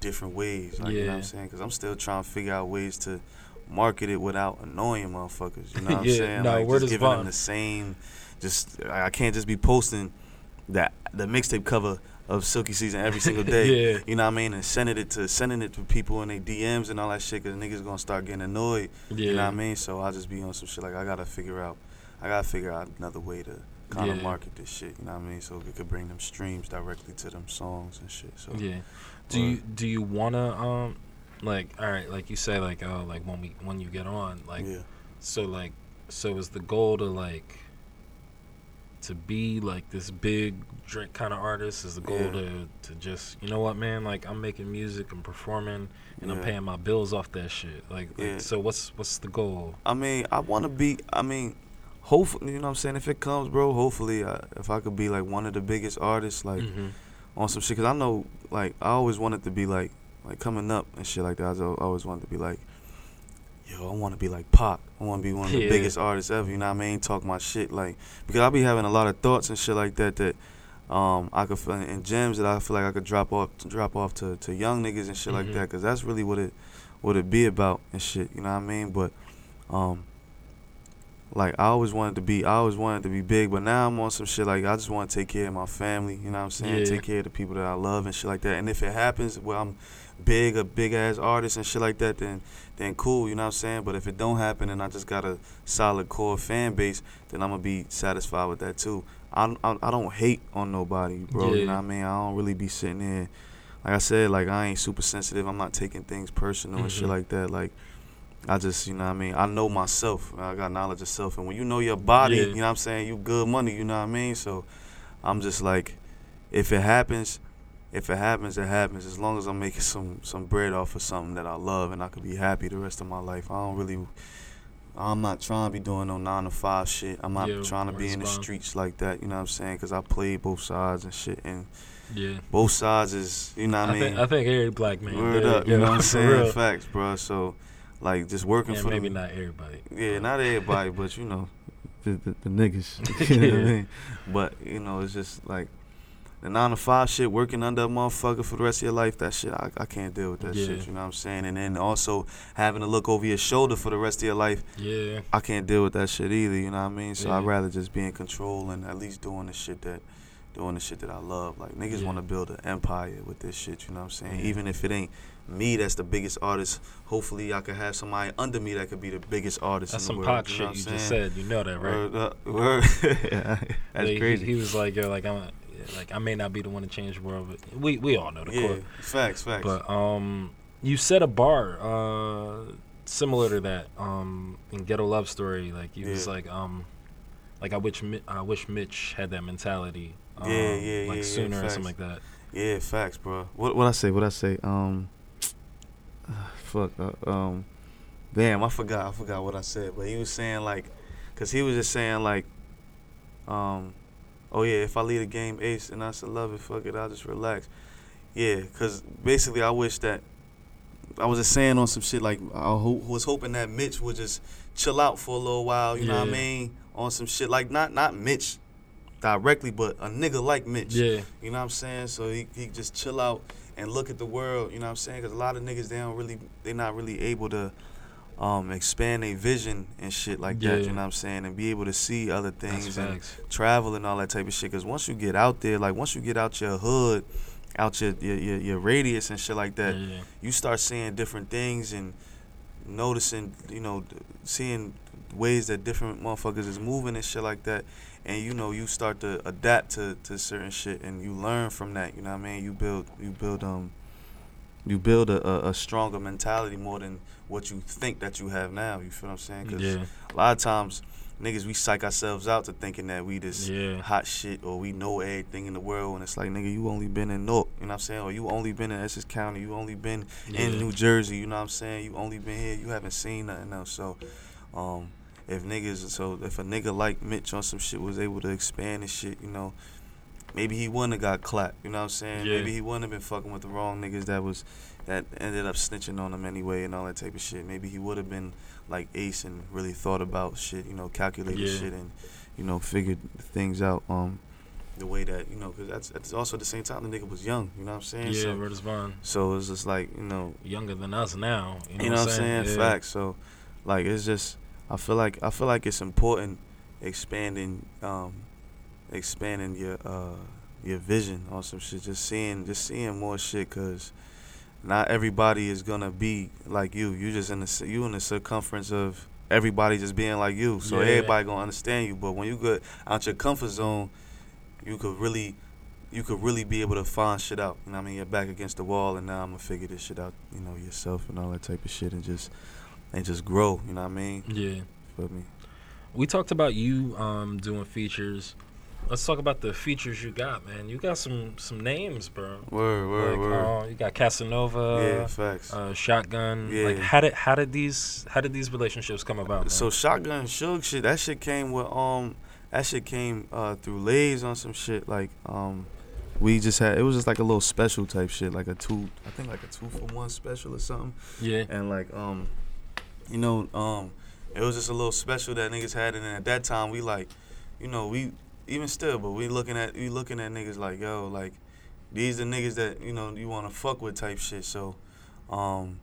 different ways. Like, you know what I'm saying? Because I'm still trying to figure out ways to market it without annoying motherfuckers. You know what I'm saying? no, like, word just is giving them the same. Just I I can't just be posting that the mixtape cover of Silky Season every single day. Yeah. You know what I mean? And sending it to sending it to people in their DMs and all that shit. Cause niggas gonna start getting annoyed. Yeah. You know what I mean? So I'll just be on some shit like I gotta figure out. I gotta figure out another way to kind of Yeah. market this shit. You know what I mean? So we could bring them streams directly to them songs and shit. So Yeah. Do you do you wanna um like all right like you say like oh like when we when you get on like yeah. so like so is the goal to like to be like this big drink kind of artist is the goal Yeah. to to just you know what man like I'm making music and performing and I'm paying my bills off that shit like, like Yeah. so what's what's the goal I mean, I want to be. I mean, hopefully, you know what I'm saying. If it comes, bro, hopefully, uh, if I could be like one of the biggest artists, like Mhm. on some shit, cause I know, like, I always wanted to be like, like coming up and shit like that. I always wanted to be like, yo, I want to be like Pac. I want to be one of the Yeah. biggest artists ever. You know what I mean? Talk my shit, like, because I be having a lot of thoughts and shit like that that. Um, I could and gems that I feel like I could drop off, drop off to, to young niggas and shit like Mhm. that, cause that's really what it, what it be about and shit. You know what I mean? But, um, like I always wanted to be I always wanted to be big, but now I'm on some shit like I just want to take care of my family, you know what I'm saying? Yeah. Take care of the people that I love and shit like that. And if it happens well I'm big, a big ass artist and shit like that, then then cool, you know what I'm saying? But if it don't happen and I just got a solid core fan base, then I'm gonna be satisfied with that too. I I, I don't hate on nobody, bro. You know what I mean? I don't really be sitting there. Like I said, like I ain't super sensitive. I'm not taking things personal and shit Mhm. like that. Like I just, you know what I mean? I know myself. I got knowledge of self. And when you know your body, Yeah. you know what I'm saying? You good money, you know what I mean? So I'm just like, if it happens, if it happens, it happens. As long as I'm making some some bread off of something that I love and I could be happy the rest of my life. I don't really I'm not trying to be doing no nine to five shit. I'm not Yeah, trying to be in the respond. streets like that. You know what I'm saying? Because I played both sides and shit, and yeah both sides is, you know what I, I mean? think I think every black man Word did, up, you know what I'm saying? real. Facts, bro. So like just working Yeah, for maybe them. not everybody. Yeah, not everybody, but you know, the, the, the niggas. you know what I mean? But you know, it's just like the nine to five shit, working under a motherfucker for the rest of your life. That shit, I, I can't deal with that Yeah. shit. You know what I'm saying? And then also having to look over your shoulder for the rest of your life. Yeah. I can't deal with that shit either. You know what I mean? So I'd rather just be in control and at least doing the shit that. Doing the shit that I love, like niggas Yeah. want to build an empire with this shit. You know what I'm saying? Yeah. Even if it ain't me that's the biggest artist, hopefully I could have somebody under me that could be the biggest artist. That's in some the world, Pac you know shit you just said. You know that, right? Word up, word. yeah, that's He- crazy. He, was like, yo, like I'm, like I may not be the one to change the world, but we we all know the yeah, quote. facts, facts. But um, you set a bar uh similar to that um in Ghetto Love Story. Like you was like um, like I wish Mi- I wish Mitch had that mentality. Um, Yeah, yeah, like yeah, yeah, sooner or something like that. yeah, facts, bro. What what I say? What I say? Um, fuck. Uh, um, damn, I forgot. I forgot what I said. But he was saying like, cause he was just saying like, um, oh yeah, if I lead a game ace and I still love it, fuck it, I'll just relax. Yeah, cause basically I wish that I was just saying on some shit like I ho- was hoping that Mitch would just chill out for a little while. You know what I mean? On some shit like not not Mitch directly, but a nigga like Mitch. Yeah, You know what I'm saying? So he, he just chill out and look at the world. You know what I'm saying? Because a lot of niggas they don't really they're not really able to um expand their vision and shit like that. You know what I'm saying? And be able to see other things and travel and all that type of shit. Because once you get out there, like once you get out your hood, out your your, your, your radius and shit like that, yeah, you start seeing different things and noticing, you know, seeing ways that different motherfuckers is moving and shit like that. And you know, you start to adapt to, to certain shit and you learn from that. You know what I mean? You build you build um you build a, a, a stronger mentality more than what you think that you have now. You feel what I'm saying? 'Cause yeah, a lot of times niggas we psych ourselves out to thinking that we this Yeah. hot shit or we know everything in the world and it's like nigga you only been in North, you know what I'm saying? Or you only been in Essex County, you only been in New Jersey, you know what I'm saying? You only been here, you haven't seen nothing else. So um if niggas so if a nigga like Mitch on some shit was able to expand and shit, you know, maybe he wouldn't have got clapped, you know what I'm saying? Yeah. Maybe he wouldn't have been fucking with the wrong niggas that was that ended up snitching on him anyway and all that type of shit. Maybe he would have been like Ace and really thought about shit, you know, calculated Yeah. shit and you know figured things out um the way that you know because that's, that's also at the same time the nigga was young, you know what I'm saying? yeah. so, Word is bond. so it's just like you know Younger than us now. You know, you know what I'm saying? Yeah. Facts. So, like, it's just I feel like I feel like it's important expanding, um, expanding your uh your vision on some shit. Just seeing, just seeing more shit, cause not everybody is gonna be like you. You just in the you in the circumference of everybody just being like you. So Yeah. everybody gonna understand you. But when you get out your comfort zone, you could really. You could really be able to find shit out. You know what I mean? You're back against the wall, and now I'm gonna figure this shit out. You know yourself and all that type of shit, and just and just grow. You know what I mean? Yeah. Feel me? We talked about you um doing features. Let's talk about the features you got, man. You got some some names, bro. Word, word, like, word. Uh, you got Casanova, yeah, facts. uh, Shotgun. Like, Yeah. how did how did these how did these relationships come about? Man? so Shotgun Suge shit. That shit came with um. That shit came uh through Lays on some shit like um. We just had it was just like a little special type shit, like a two, I think like a two for one special or something. yeah, and like um you know um it was just a little special that niggas had and then at that time we like you know we even still but we looking at we looking at niggas like yo like these are niggas that you know you want to fuck with type shit so um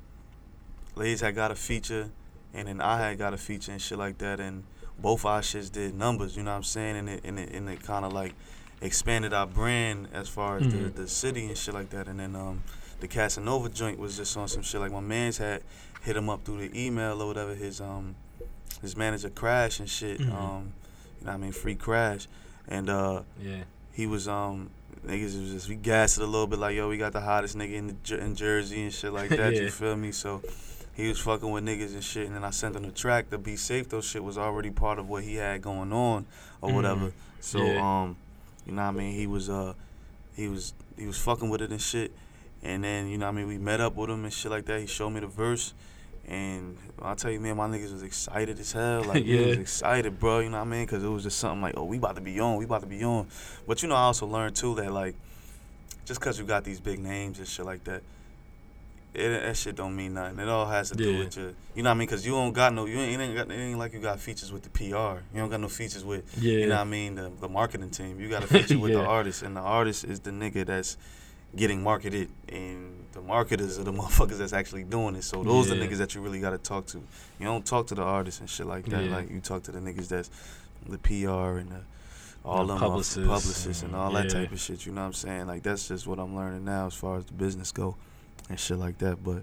ladies had got a feature and then I had got a feature and shit like that and both our shits did numbers you know what I'm saying and it and it, and it kind of like expanded our brand as far as the, Mhm. the city and shit like that and then um the Casanova joint was just on some shit like my man's had hit him up through the email or whatever his um his manager crash and shit Mhm. um you know what I mean free crash and uh yeah, he was um niggas was just we gassed it a little bit like yo we got the hottest nigga in the, in Jersey and shit like that Yeah. you feel me? So he was fucking with niggas and shit and then I sent him the track the be safe though shit was already part of what he had going on or Mhm. whatever. So Yeah. um you know what I mean? He was uh he was he was fucking with it and shit. And then you know what I mean? We met up with him and shit like that. He showed me the verse and I'll tell you, man, my niggas was excited as hell. Like, yeah. Yeah. was excited, bro. You know what I mean? Because it was just something like, oh, we about to be on. We about to be on. But, you know, I also learned, too, that, like, just because you got these big names and shit like that, it, that shit don't mean nothing. It all has to do with your, you know what I mean? Because you don't got no, you ain't, ain't got, it ain't like you got features with the PR. You don't got no features with, Yeah. you know what I mean, the, the marketing team. You got a feature with Yeah. the artist, and the artist is the nigga that's getting marketed, and the marketers are the motherfuckers that's actually doing it. So those are Yeah. the niggas that you really got to talk to. You don't talk to the artists and shit like that. Yeah. Like you talk to the niggas that's the PR and the all The them publicists publicists, and and- all that yeah. type of shit. You know what I'm saying? Like that's just what I'm learning now as far as the business go and shit like that. But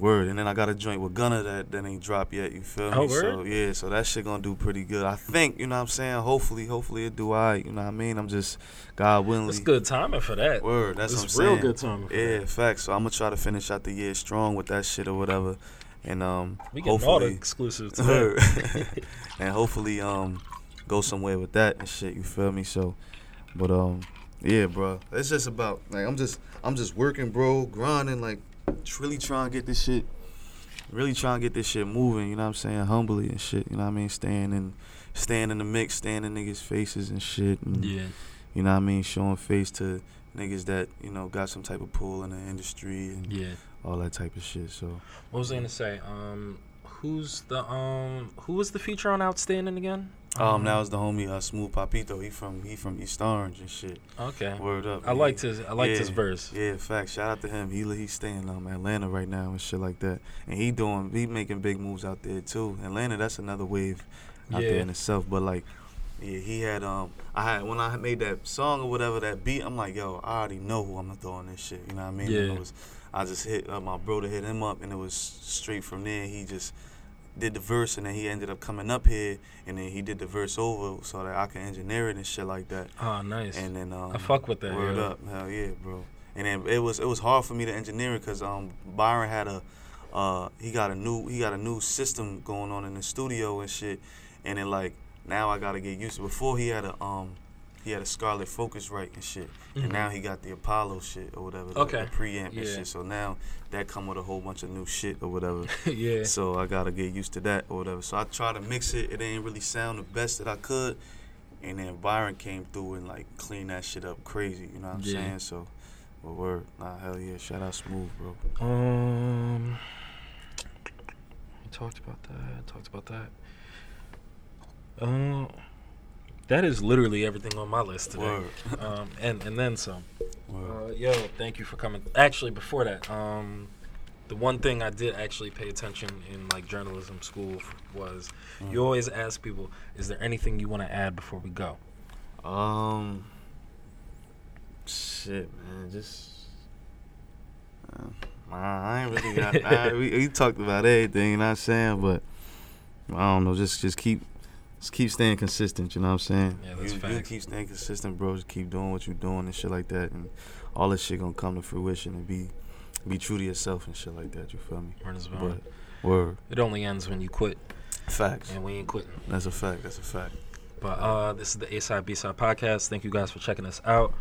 word, and then I got a joint with Gunna that that ain't dropped yet. You feel me? Oh, me? So yeah, so that shit gonna do pretty good. I think. You know what I'm saying? Hopefully, hopefully it do alright. You know what I mean? I'm just God willing. That's good timing for that. Word, that's It's what I'm real saying. good timing for Yeah, that. facts. So I'm gonna try to finish out the year strong with that shit or whatever, and um, We getting all the exclusives. Word. and hopefully um, go somewhere with that and shit. You feel me? So, but um, yeah, bro. It's just about like I'm just I'm just working, bro, grinding, like really trying to get this shit, really trying to get this shit moving. You know what I'm saying? Humbly and shit. You know what I mean? Staying in, staying in the mix, staying in niggas' faces and shit. And, Yeah. You know what I mean? Showing face to niggas that you know got some type of pull in the industry and Yeah. all that type of shit. So What was I gonna say? Um, who's the um, who was the feature on Outstanding again? Um, that was the homie uh, Smooth Papito. He from he from East Orange and shit. Okay. Word up. I liked his I liked his Yeah. verse. Yeah, fact. Shout out to him. He he's staying um Atlanta right now and shit like that. And he doing he making big moves out there too. Atlanta, that's another wave out there in itself. But like, yeah, he had um I had when I made that song or whatever that beat. I'm like, yo, I already know who I'm gonna throw on this shit. You know what I mean? Yeah. it was I just hit uh, my bro to hit him up, and it was straight from there. He just did the verse, and then he ended up coming up here, and then he did the verse over so that I can engineer it and shit like that. Oh, nice. And then um, I fuck with that. Word up, hell yeah, bro. And then it was it was hard for me to engineer it because um Byron had a uh he got a new he got a new system going on in the studio and shit, and then like now I gotta get used to. Before he had a um he had a Scarlett Focusrite and shit, Mhm. and now he got the Apollo shit or whatever, the, Okay. the preamp and shit. So now that come with a whole bunch of new shit or whatever. Yeah. So I gotta get used to that or whatever. So I try to mix it. It didn't really sound the best that I could. And then Byron came through and like cleaned that shit up crazy. You know what I'm Yeah. saying? So, well, word, nah, hell yeah, shout out Smooth, bro. Um, we talked about that. Talked about that. Um, that is literally everything on my list today. Um, and and then some. Uh, yo, thank you for coming. Actually, before that, um, the one thing I did actually pay attention in like journalism school f- was Mm. you always ask people, "Is there anything you want to add before we go?" Um, shit, man, just. Uh, I ain't really got. I, we, we talked about everything, you know what I'm saying? But I don't know, just just keep. Just keep staying consistent, you know what I'm saying? Yeah, that's you, you keep staying consistent, bro. Just keep doing what you're doing and shit like that, and all this shit gonna come to fruition and be be true to yourself and shit like that. You feel me? Word is But word, It only ends when you quit, facts. and we ain't quitting. That's a fact. That's a fact. But uh, this is the A-Side B-Side podcast. Thank you guys for checking us out.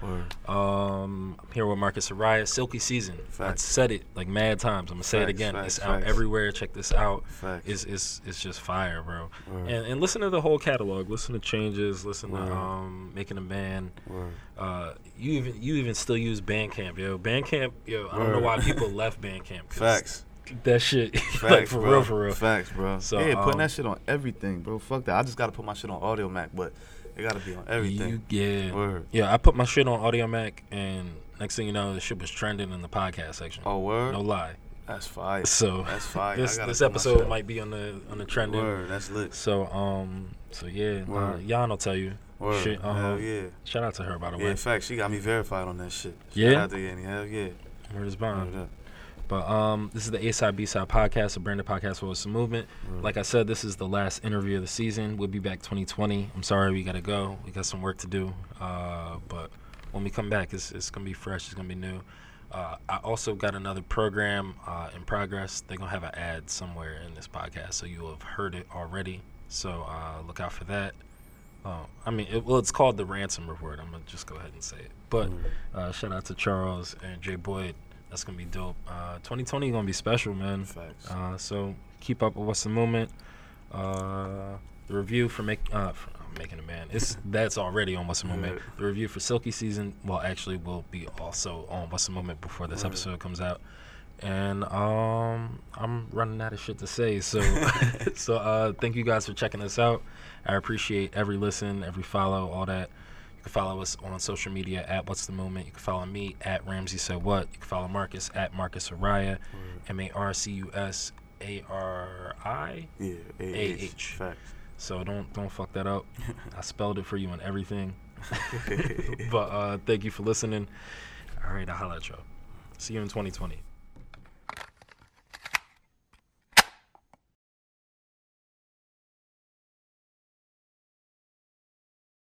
Um, I'm here with Marcus Ariah. Silky season. I said it like mad times. I'm gonna say it again. facts, it's out everywhere. Check this out. It's it's it's just fire, bro. And and listen to the whole catalog. Listen to changes. Listen Word. to um making a man. Word. Uh, you even you even still use Bandcamp, yo. Bandcamp, yo. I don't know why people left Bandcamp. Facts. That shit, like for bro. real, for real. Facts, bro. So, yeah, putting um, that shit on everything, bro. Fuck that. I just gotta put my shit on Audiomack, but it gotta be on everything. You, yeah. Word. Yeah, I put my shit on Audiomack, and next thing you know, the shit was trending in the podcast section. Oh, word. No lie. That's fire. So That's fire. This this episode might be on the on the trending. Word. That's lit. So um, so yeah, uh. Jan will tell you. Word. Shit, um, Hell yeah. Shout out to her by the Yeah, way. in fact, she got me verified on that shit. Yeah? Shout out to Yanni. Hell yeah. Word is bond. Word. But um, this is the A-Side B-Side podcast, a branded podcast for some movement. Word. Like I said, this is the last interview of the season. We'll be back 2020. I'm sorry we gotta go. We got some work to do. Uh, but when we come back, it's it's gonna be fresh. It's gonna be new. Uh, I also got another program uh, in progress. They're gonna have an ad somewhere in this podcast, so you will have heard it already. So uh, look out for that. Uh, I mean, it, well, it's called the Ransom Report. I'm gonna just go ahead and say it. But uh, shout out to Charles and Jay Boyd. That's gonna be dope. Uh, 2020 gonna be special, man. Facts. Uh, so keep up with what's the movement. Uh, the review for make uh, for making a man. It's that's already on what's the. Right. The review for Silky season, well, actually, will be also on what's the movement before this Right. episode comes out. And um, I'm running out of shit to say. So, so uh, thank you guys for checking us out. I appreciate every listen, every follow, all that. Can follow us on social media at What's the Movement. You can follow me at Ramsey Said What. You can follow Marcus at Marcus Ariah, M A R C U S A R I Yeah, A. H. So don't don't fuck that up. I spelled it for you and everything. but uh, thank you for listening. All right, I'll holla at y'all. See you in 2020.